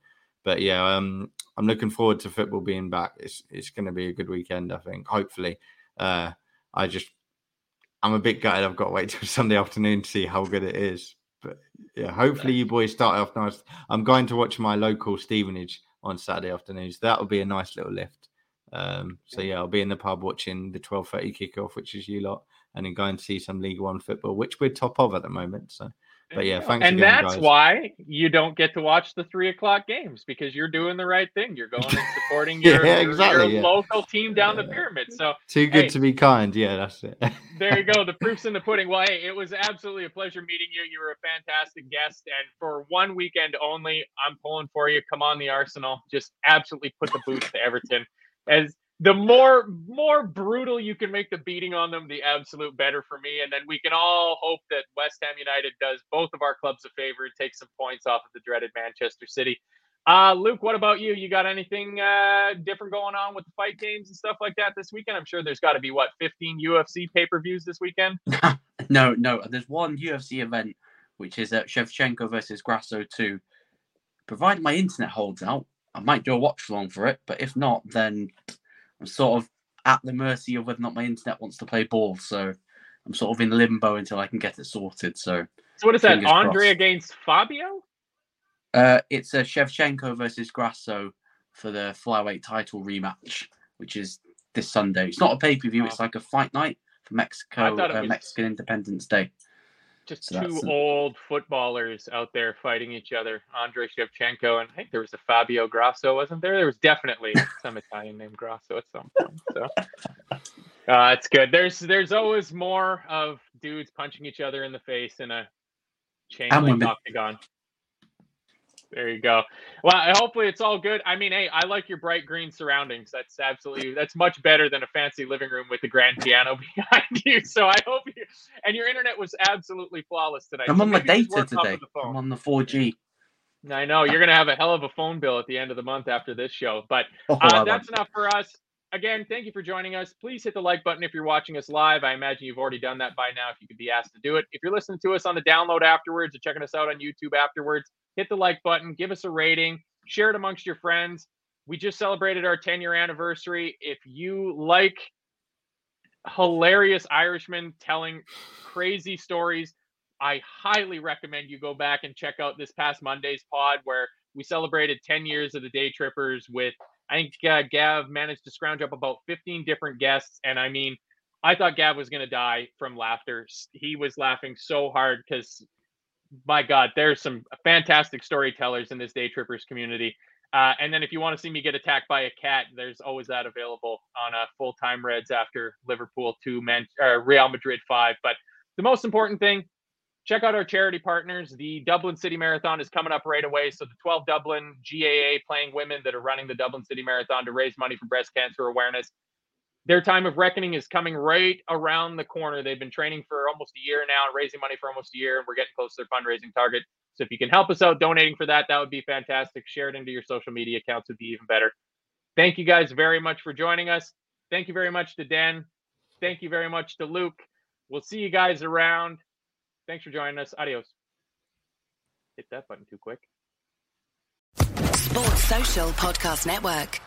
but yeah, um, I'm looking forward to football being back. It's it's going to be a good weekend, I think. Hopefully, uh, I just I'm a bit gutted. I've got to wait till Sunday afternoon to see how good it is. But yeah, hopefully you boys start off nice. I'm going to watch my local Stevenage on Saturday afternoons. That will be a nice little lift. Um, so yeah, I'll be in the pub watching the 12:30 kickoff, which is you lot, and then going to see some League One football, which we're top of at the moment. So but yeah, thanks. And again, that's guys. why you don't get to watch the three o'clock games because you're doing the right thing. You're going and supporting your, Yeah, your- exactly, your yeah. local team down the pyramid. So too good Hey. to be kind. Yeah, that's it. there you go. The proof's in the pudding. Well, hey, it was absolutely a pleasure meeting you. You were a fantastic guest. And for one weekend only, I'm pulling for you. Come on, the Arsenal. Just absolutely put the boots to Everton. As the more more brutal you can make the beating on them, the absolute better for me. And then we can all hope that West Ham United does both of our clubs a favor and take some points off of the dreaded Manchester City. Uh, Luke, what about you? You got anything uh, different going on with the fight games and stuff like that this weekend? I'm sure there's got to be what 15 UFC pay per views this weekend. No, no. There's one UFC event which is uh, Shevchenko versus Grasso 2. Provided my internet holds out, I might do a watch along for it. But if not, then I'm sort of at the mercy of whether or not my internet wants to play ball. So I'm sort of in limbo until I can get it sorted. So So what is that? Andre crossed. against Fabio? uh, it's a Shevchenko versus Grasso for the flyweight title rematch, which is this Sunday. It's not a pay per view. It's like a fight night for Mexico, uh, was- Mexican Independence Day. Just So two old footballers out there fighting each other. Andre Shevchenko and I think there was a Fabio Grasso, wasn't there? There was definitely some Italian named Grasso at some point. So uh, it's good. There's there's always more of dudes punching each other in the face in a chain link octagon. There you go. Well, hopefully it's all good. I mean, hey, I like your bright green surroundings. That's absolutely that's much better than a fancy living room with a grand piano behind you. So I hope you and your internet was absolutely flawless tonight. I'm So on my data work off of today. I'm on the 4G. I know you're gonna have a hell of a phone bill at the end of the month after this show, but Oh, uh, I that's enough for us. Again, thank you for joining us. Please hit the like button if you're watching us live. I imagine you've already done that by now if you could be asked to do it. If you're listening to us on the download afterwards or checking us out on YouTube afterwards, hit the like button, give us a rating, share it amongst your friends. We just celebrated our 10 year anniversary. If you like hilarious Irishmen telling crazy stories, I highly recommend you go back and check out this past Monday's pod where we celebrated 10 years of the Day Trippers with, I think uh, Gav managed to scrounge up about 15 different guests. And I mean, I thought Gav was going to die from laughter. He was laughing so hard because, my God, there's some fantastic storytellers in this Day Trippers community. Uh, and then if you want to see me get attacked by a cat, there's always that available on a full time Reds after Liverpool 2, Man- uh, Real Madrid 5. But the most important thing, check out our charity partners. The Dublin City Marathon is coming up right away. So the 12 Dublin GAA playing women that are running the Dublin City Marathon to raise money for breast cancer awareness. Their time of reckoning is coming right around the corner. They've been training for almost a year now, and raising money for almost a year, and we're getting close to their fundraising target. So if you can help us out donating for that, that would be fantastic. Share it into your social media accounts would be even better. Thank you guys very much for joining us. Thank you very much to Dan. Thank you very much to Luke. We'll see you guys around. Thanks for joining us. Adios. Hit that button too quick. Sports Social Podcast Network.